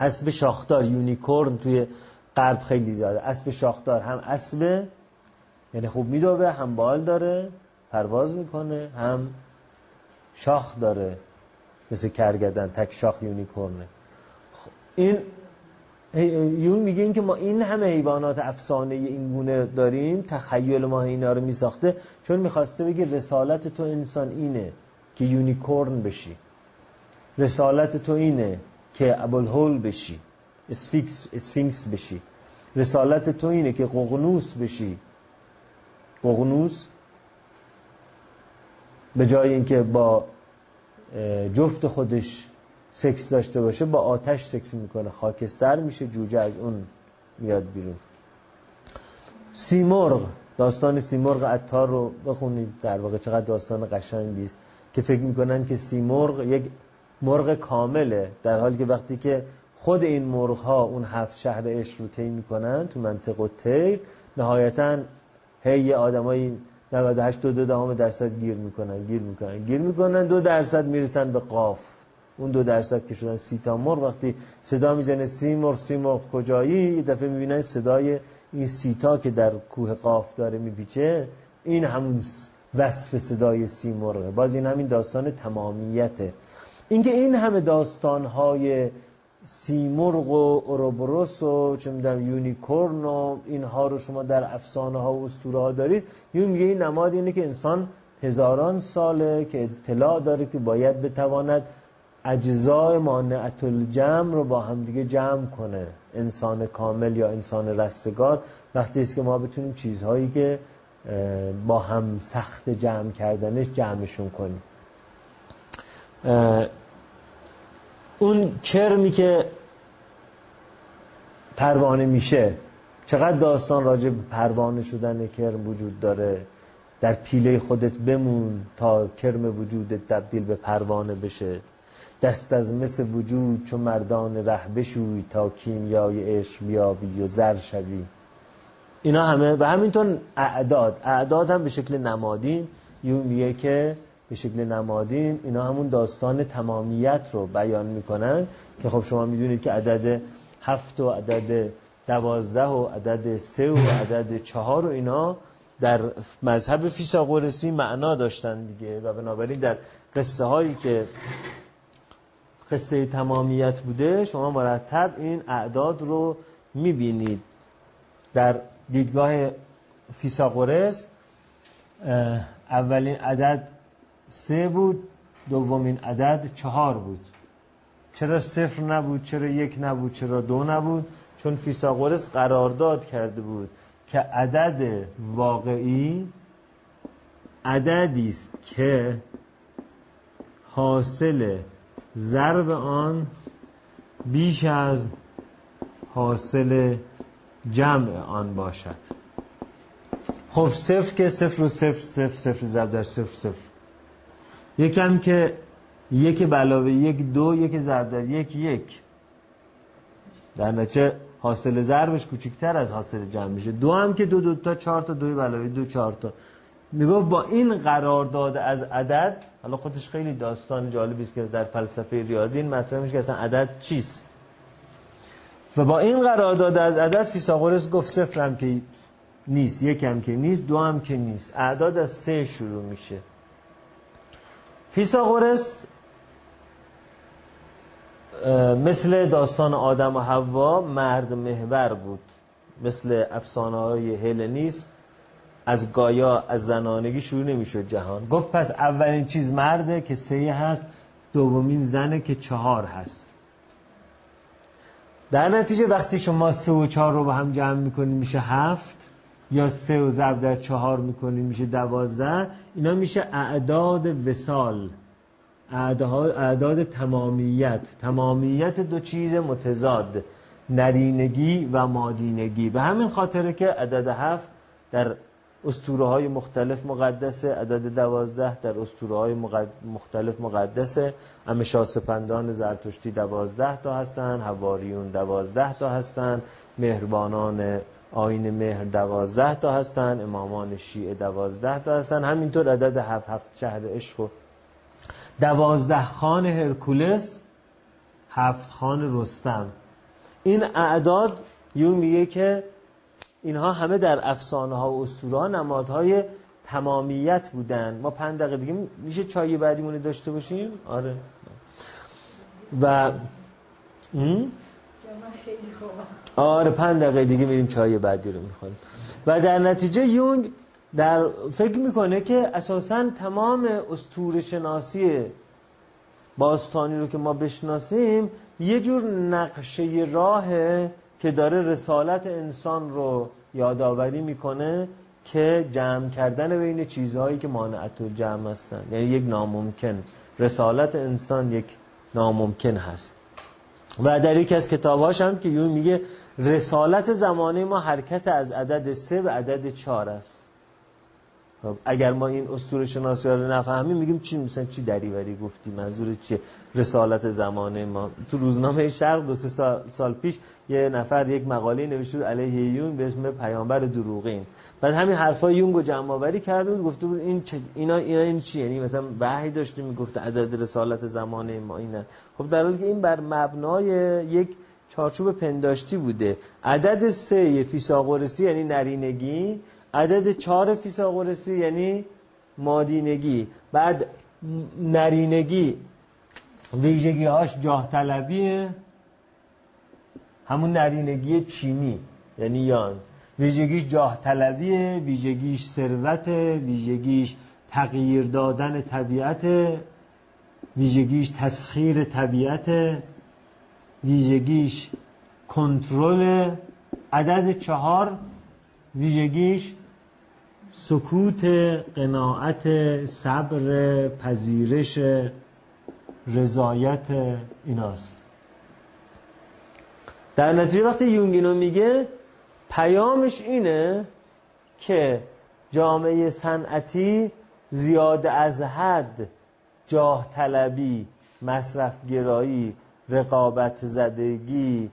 اسب شاخدار یونیکورن توی قرب خیلی زیاده. اسب شاخدار هم اسب یعنی خوب میدوه هم بال داره پرواز می‌کنه هم شاخ داره. مثل کرگدن تک شاخ unicorn ه. این یونگ میگه این که ما این همه حیوانات افسانه این گونه داریم تخیل ما اینا رو میساخته چون می‌خواسته بگه رسالت تو انسان اینه که unicorn بشی. رسالت تو اینه که ابوالهول بشی sphinx sphinx بشی. رسالت تو اینه که قغنوس بشی. قغنوس به جای اینکه با جفت خودش سکس داشته باشه با آتش سکس می‌کنه. خاکستر میشه جوجه از اون میاد بیرون. سیمرغ داستان سیمرغ عطار رو بخونید. در واقع چقدر داستان قشنگی است که فکر می‌کنن که سیمرغ یک مرغ کامله در حالی که وقتی که خود این مرغ ها اون هفت شهر اش رو طی می‌کنن تو منطق و تیر نهایتا هی یه آدمایی 98 دو دو دهم درصد گیر می‌کنن گیر می‌کنن. گیر می‌کنن دو درصد می‌رسن به قاف. اون دو درصد که شدن سی تا مرغ وقتی صدا می‌زنه سی مرغ سی مرغ کجایی؟ یه دفعه می‌بینن صدای این سیتا که در کوه قاف داره میپیچه این همون وصف صدای سی مرغه. باز این همین داستان تمامیته اینکه این همه داستانهای سیمرغ و اوروبروس و چه یونیکورن و اینها رو شما در افسانه ها و اسطوره ها دارید یون میگه این نماد اینه که انسان هزاران ساله که اطلاع داره که باید بتواند اجزای مانعت الجمع رو با همدیگه جمع کنه. انسان کامل یا انسان رستگار. وقتی است که ما بتونیم چیزهایی که با هم سخت جمع کردنش جمعشون کنیم. اون کرمی که پروانه میشه چقدر داستان راجع به پروانه شدن کرم وجود داره؟ در پیله خودت بمون تا کرم وجودت تبدیل به پروانه بشه. دست از مس وجود چون مردان ره بشوی تا کیمیای عشق بیابی و زر شوی. اینا همه و همینطور اعداد. اعداد هم به شکل نمادین یون میگه که به شکل نمادین اینا همون داستان تمامیت رو بیان می‌کنن که خب شما می‌دونید که عدد هفت و عدد دوازده و عدد سه و عدد چهار و اینا در مذهب فیساغورسی معنا داشتن دیگه و بنابراین در قصه هایی که قصه تمامیت بوده شما مرتب این اعداد رو می‌بینید. در دیدگاه فیساغورس اولین عدد سه بود دومین عدد چهار بود. چرا صفر نبود چرا یک نبود چرا دو نبود؟ چون فیساغورس قرارداد کرده بود که عدد واقعی عددی است که حاصل ضرب آن بیش از حاصل جمع آن باشد. خب صفر که صفر و صفر صفر صفر ضرب در صفر صفر. یکم که یک علاوه یک دو یک ضرب در یک یک. در نتیجه حاصل ضربش کوچکتر از حاصل جمع میشه. دو هم که دو دو تا چهار تا دوی علاوه دو چهار تا. می‌گفت با این قرار داده از عدد حالا خودش خیلی داستان جالبی است که در فلسفه ریاضی این مطرح میشه که اصلا عدد چیست. و با این قرار داده از عدد فیثاغورس گفت صفر هم که نیست یک هم که نیست دو هم که نیست. اعداد از سه شروع میشه. فیثاغورس مثل داستان آدم و حوا مرد محور بود. مثل افسانه های هلنیسم از گایا از زنانگی شروع نمی‌شد جهان. گفت پس اولین چیز مرده که سه هست دومین زنه که چهار هست. در نتیجه وقتی شما سه و چهار رو با هم جمع می‌کنید میشه هفت. یا سه و ضرب در چهار می‌کنید میشه دوازده. اینا میشه اعداد وسال اعداد تمامیت. تمامیت دو چیز متضاد. نرینگی و مادینگی. به همین خاطره که عدد هفت در استوره های مختلف مقدسه. عدد دوازده در استوره های مختلف مقدسه. امشا سپندان زرتشتی دوازده تا هستن هواریون دوازده تا هستن مهربانان آین مهر دوازده تا هستن امامان شیعه دوازده تا هستن. همینطور عدد هفت هفت شهر عشق دوازده خان هرکولس هفت خان رستم. این اعداد یون میگه که اینها همه در افسانه ها و اسطوره ها نمادهای تمامیت بودن ما پنج دقیقه دیگه میشه چای بعدیمونه داشته باشیم؟ آره. و آره پنج دقیقه دیگه میریم چای بعدی رو می‌خوریم و در نتیجه یونگ در فکر می‌کنه که اساسا تمام استور شناسی باستانی رو که ما بشناسیم یه جور نقشه راهه که داره رسالت انسان رو یادآوری می‌کنه که جمع کردن بین چیزهایی که مانعت و جمع هستن. یعنی یک ناممکن. رسالت انسان یک ناممکن هست. و در یک از کتابهاش هم که یون میگه رسالت زمانه ما حرکت از عدد سه به عدد چهار است. خب اگر ما این اسطوره شناسی رو نفهمیم میگیم چی؟ مثلا چی دریوری گفتی؟ منظور چیه؟ رسالت زمانه ما. تو روزنامه شرق دو سه سال, پیش یه نفر یک مقاله نوشته علیه یون به اسم پیامبر دروغین. بعد همین حرفای یونگ رو جمع آوری کرده بود گفته بود این اینا اینا این چی؟ یعنی مثلا وحی داشته می‌گفت عدد رسالت زمانه ما اینه خب در حالی که این بر مبنای یک چارچوب پنداشتی بوده. عدد سه فیثاغورسی یعنی نرینگی عدد چهار فیساغورسی یعنی مادینگی بعد نرینگی ویژگی هاش جاه طلبیه همون نرینگی چینی یعنی یان. ویژگیش جاه طلبیه ویژگیش ثروت ویژگیش تغییر دادن طبیعت ویژگیش تسخیر طبیعت ویژگیش کنترل. عدد چهار ویژگیش سکوت قناعت صبر پذیرش رضایت ایناست. در نتیجه وقتی یونگ اینو میگه پیامش اینه که جامعه صنعتی زیاد از حد جاه طلبی مصرف گرایی رقابت زدگی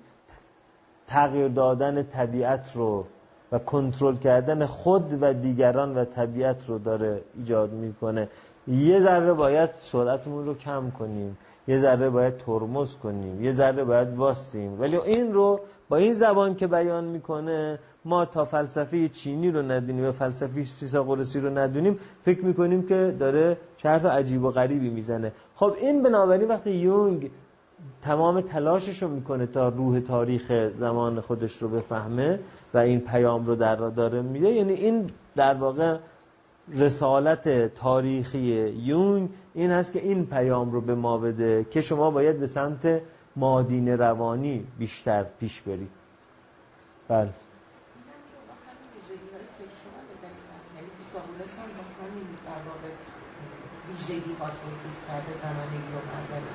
تغییر دادن طبیعت رو و کنترل کردن خود و دیگران و طبیعت رو داره ایجاد می‌کنه. یه ذره باید سرعتمون رو کم کنیم. یه ذره باید ترمز کنیم. یه ذره باید واسیم ولی این رو با این زبان که بیان می‌کنه ما تا فلسفه چینی رو ندونیم و فلسفه فیثاغورسی رو ندونیم فکر می‌کنیم که داره چه عجیب و غریبی می‌زنه. خب این بنابراین وقتی یونگ تمام تلاشش رو می‌کنه تا روح تاریخ زمان خودش رو بفهمه و این پیام رو در داره میده. یعنی این در واقع رسالت تاریخی یونگ این هست که این پیام رو به ما بده که شما باید به سمت مادین روانی بیشتر پیش برید بله.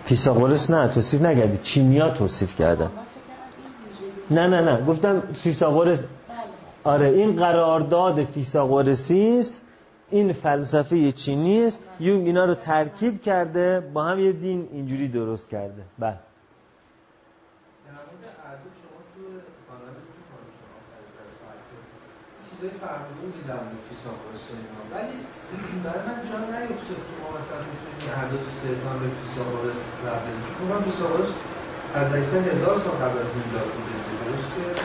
فیساغورس نه توصیف نگردی چینیا توصیف کردن نه نه نه. گفتم فیثاغورس آره این قرارداد فیثاغورسی است این فلسفه چینی است یونگ اینا رو ترکیب کرده با هم یه دین اینجوری درست کرده. بله. چیزای فرمودون دیدم فیثاغورس اینا. ولی برای من جا نیفتاد که ما مثلا می‌تونیم اعداد صرفا به فیثاغورس از هزار سال قبل از میلاد بوده.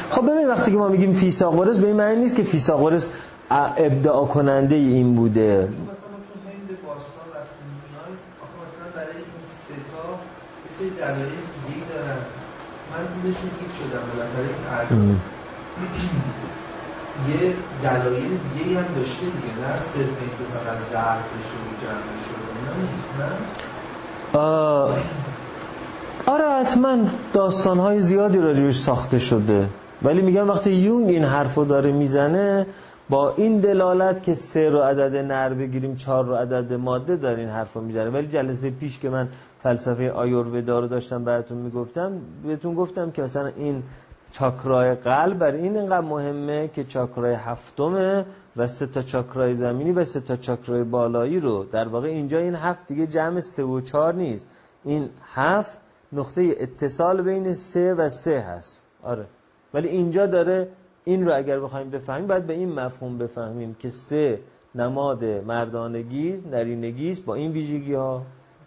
خب ببین وقتی که ما میگیم فیساغورس به این معنی نیست که فیساغورس ابداع کننده این بوده. من شدم بالاخره این یه دلایل دیگه هم داشته دیگه نه صرف اینکه فقط ضرب بشه و جمع شده نه نیست نه؟ آره حتما داستانهای زیادی راجبش ساخته شده. ولی میگم وقتی یونگ این حرفو داره می‌زنه با این دلالت که سه رو عدد نر بگیریم چهار رو عدد ماده داره این حرفو می‌زنه. ولی جلسه پیش که من فلسفه آیورودا رو داشتم براتون می‌گفتم بهتون گفتم که مثلا این چاکرای قلب بر این اینقدر مهمه که چاکرای هفتمه و سه تا چاکرای زمینی و سه تا چاکرای بالایی رو در واقع اینجا این هفت دیگه جمع سه و چهار نیست. این هفت نقطه اتصال بین سه و سه هست. آره. ولی اینجا داره این رو اگر بخوایم بفهمیم باید به این مفهوم بفهمیم که سه نماد مردانگی نرینگی با این ویژگی ها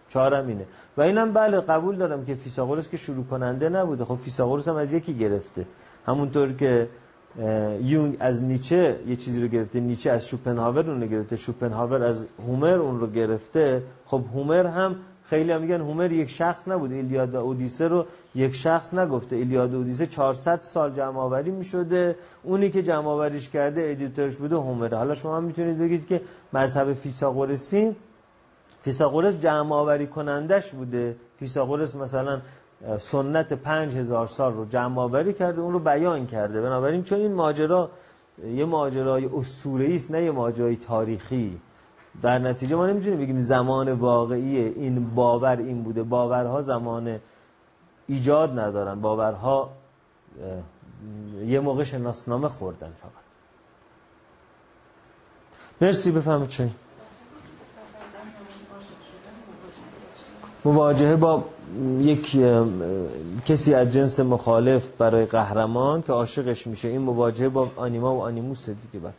چهارم اینه. و اینم بله قبول دارم که فیساغورس که شروع کننده نبوده. خب فیساغورس هم از یکی گرفته. همونطور که یونگ از نیچه یه چیزی رو گرفته. نیچه از شوپنهاور اون رو گرفته. شوپنهاور از هومر اون رو گرفته. خب هومر هم خیلی هم میگن هومر یک شخص نبود. ایلیاد و اودیسه رو یک شخص نگفته. ایلیاد و اودیسه 400 سال جمع آوری می‌شده. اونی که جمع آوریش کرده editor ش بوده هومر. حالا شما هم می‌تونید بگید که مذهب فیثاغورسی فیثاغورس جمع آوری کنندش بوده. فیثاغورس مثلا سنت پنج هزار سال رو جمع آوری کرده اون رو بیان کرده. بنابراین چون این ماجرا یه ماجرای اسطوره‌ای است نه یه ماجرای تاریخی. در نتیجه ما نمی‌تونیم بگیم زمان واقعی این باور این بوده. باورها زمان ایجاد ندارن. باورها یه موقع شناسنامه خوردن فقط. مرسی بفهمید چه؟ مواجهه با یک کسی از جنس مخالف برای قهرمان که عاشقش میشه. این مواجهه با آنیما و آنیموس دیگه بعد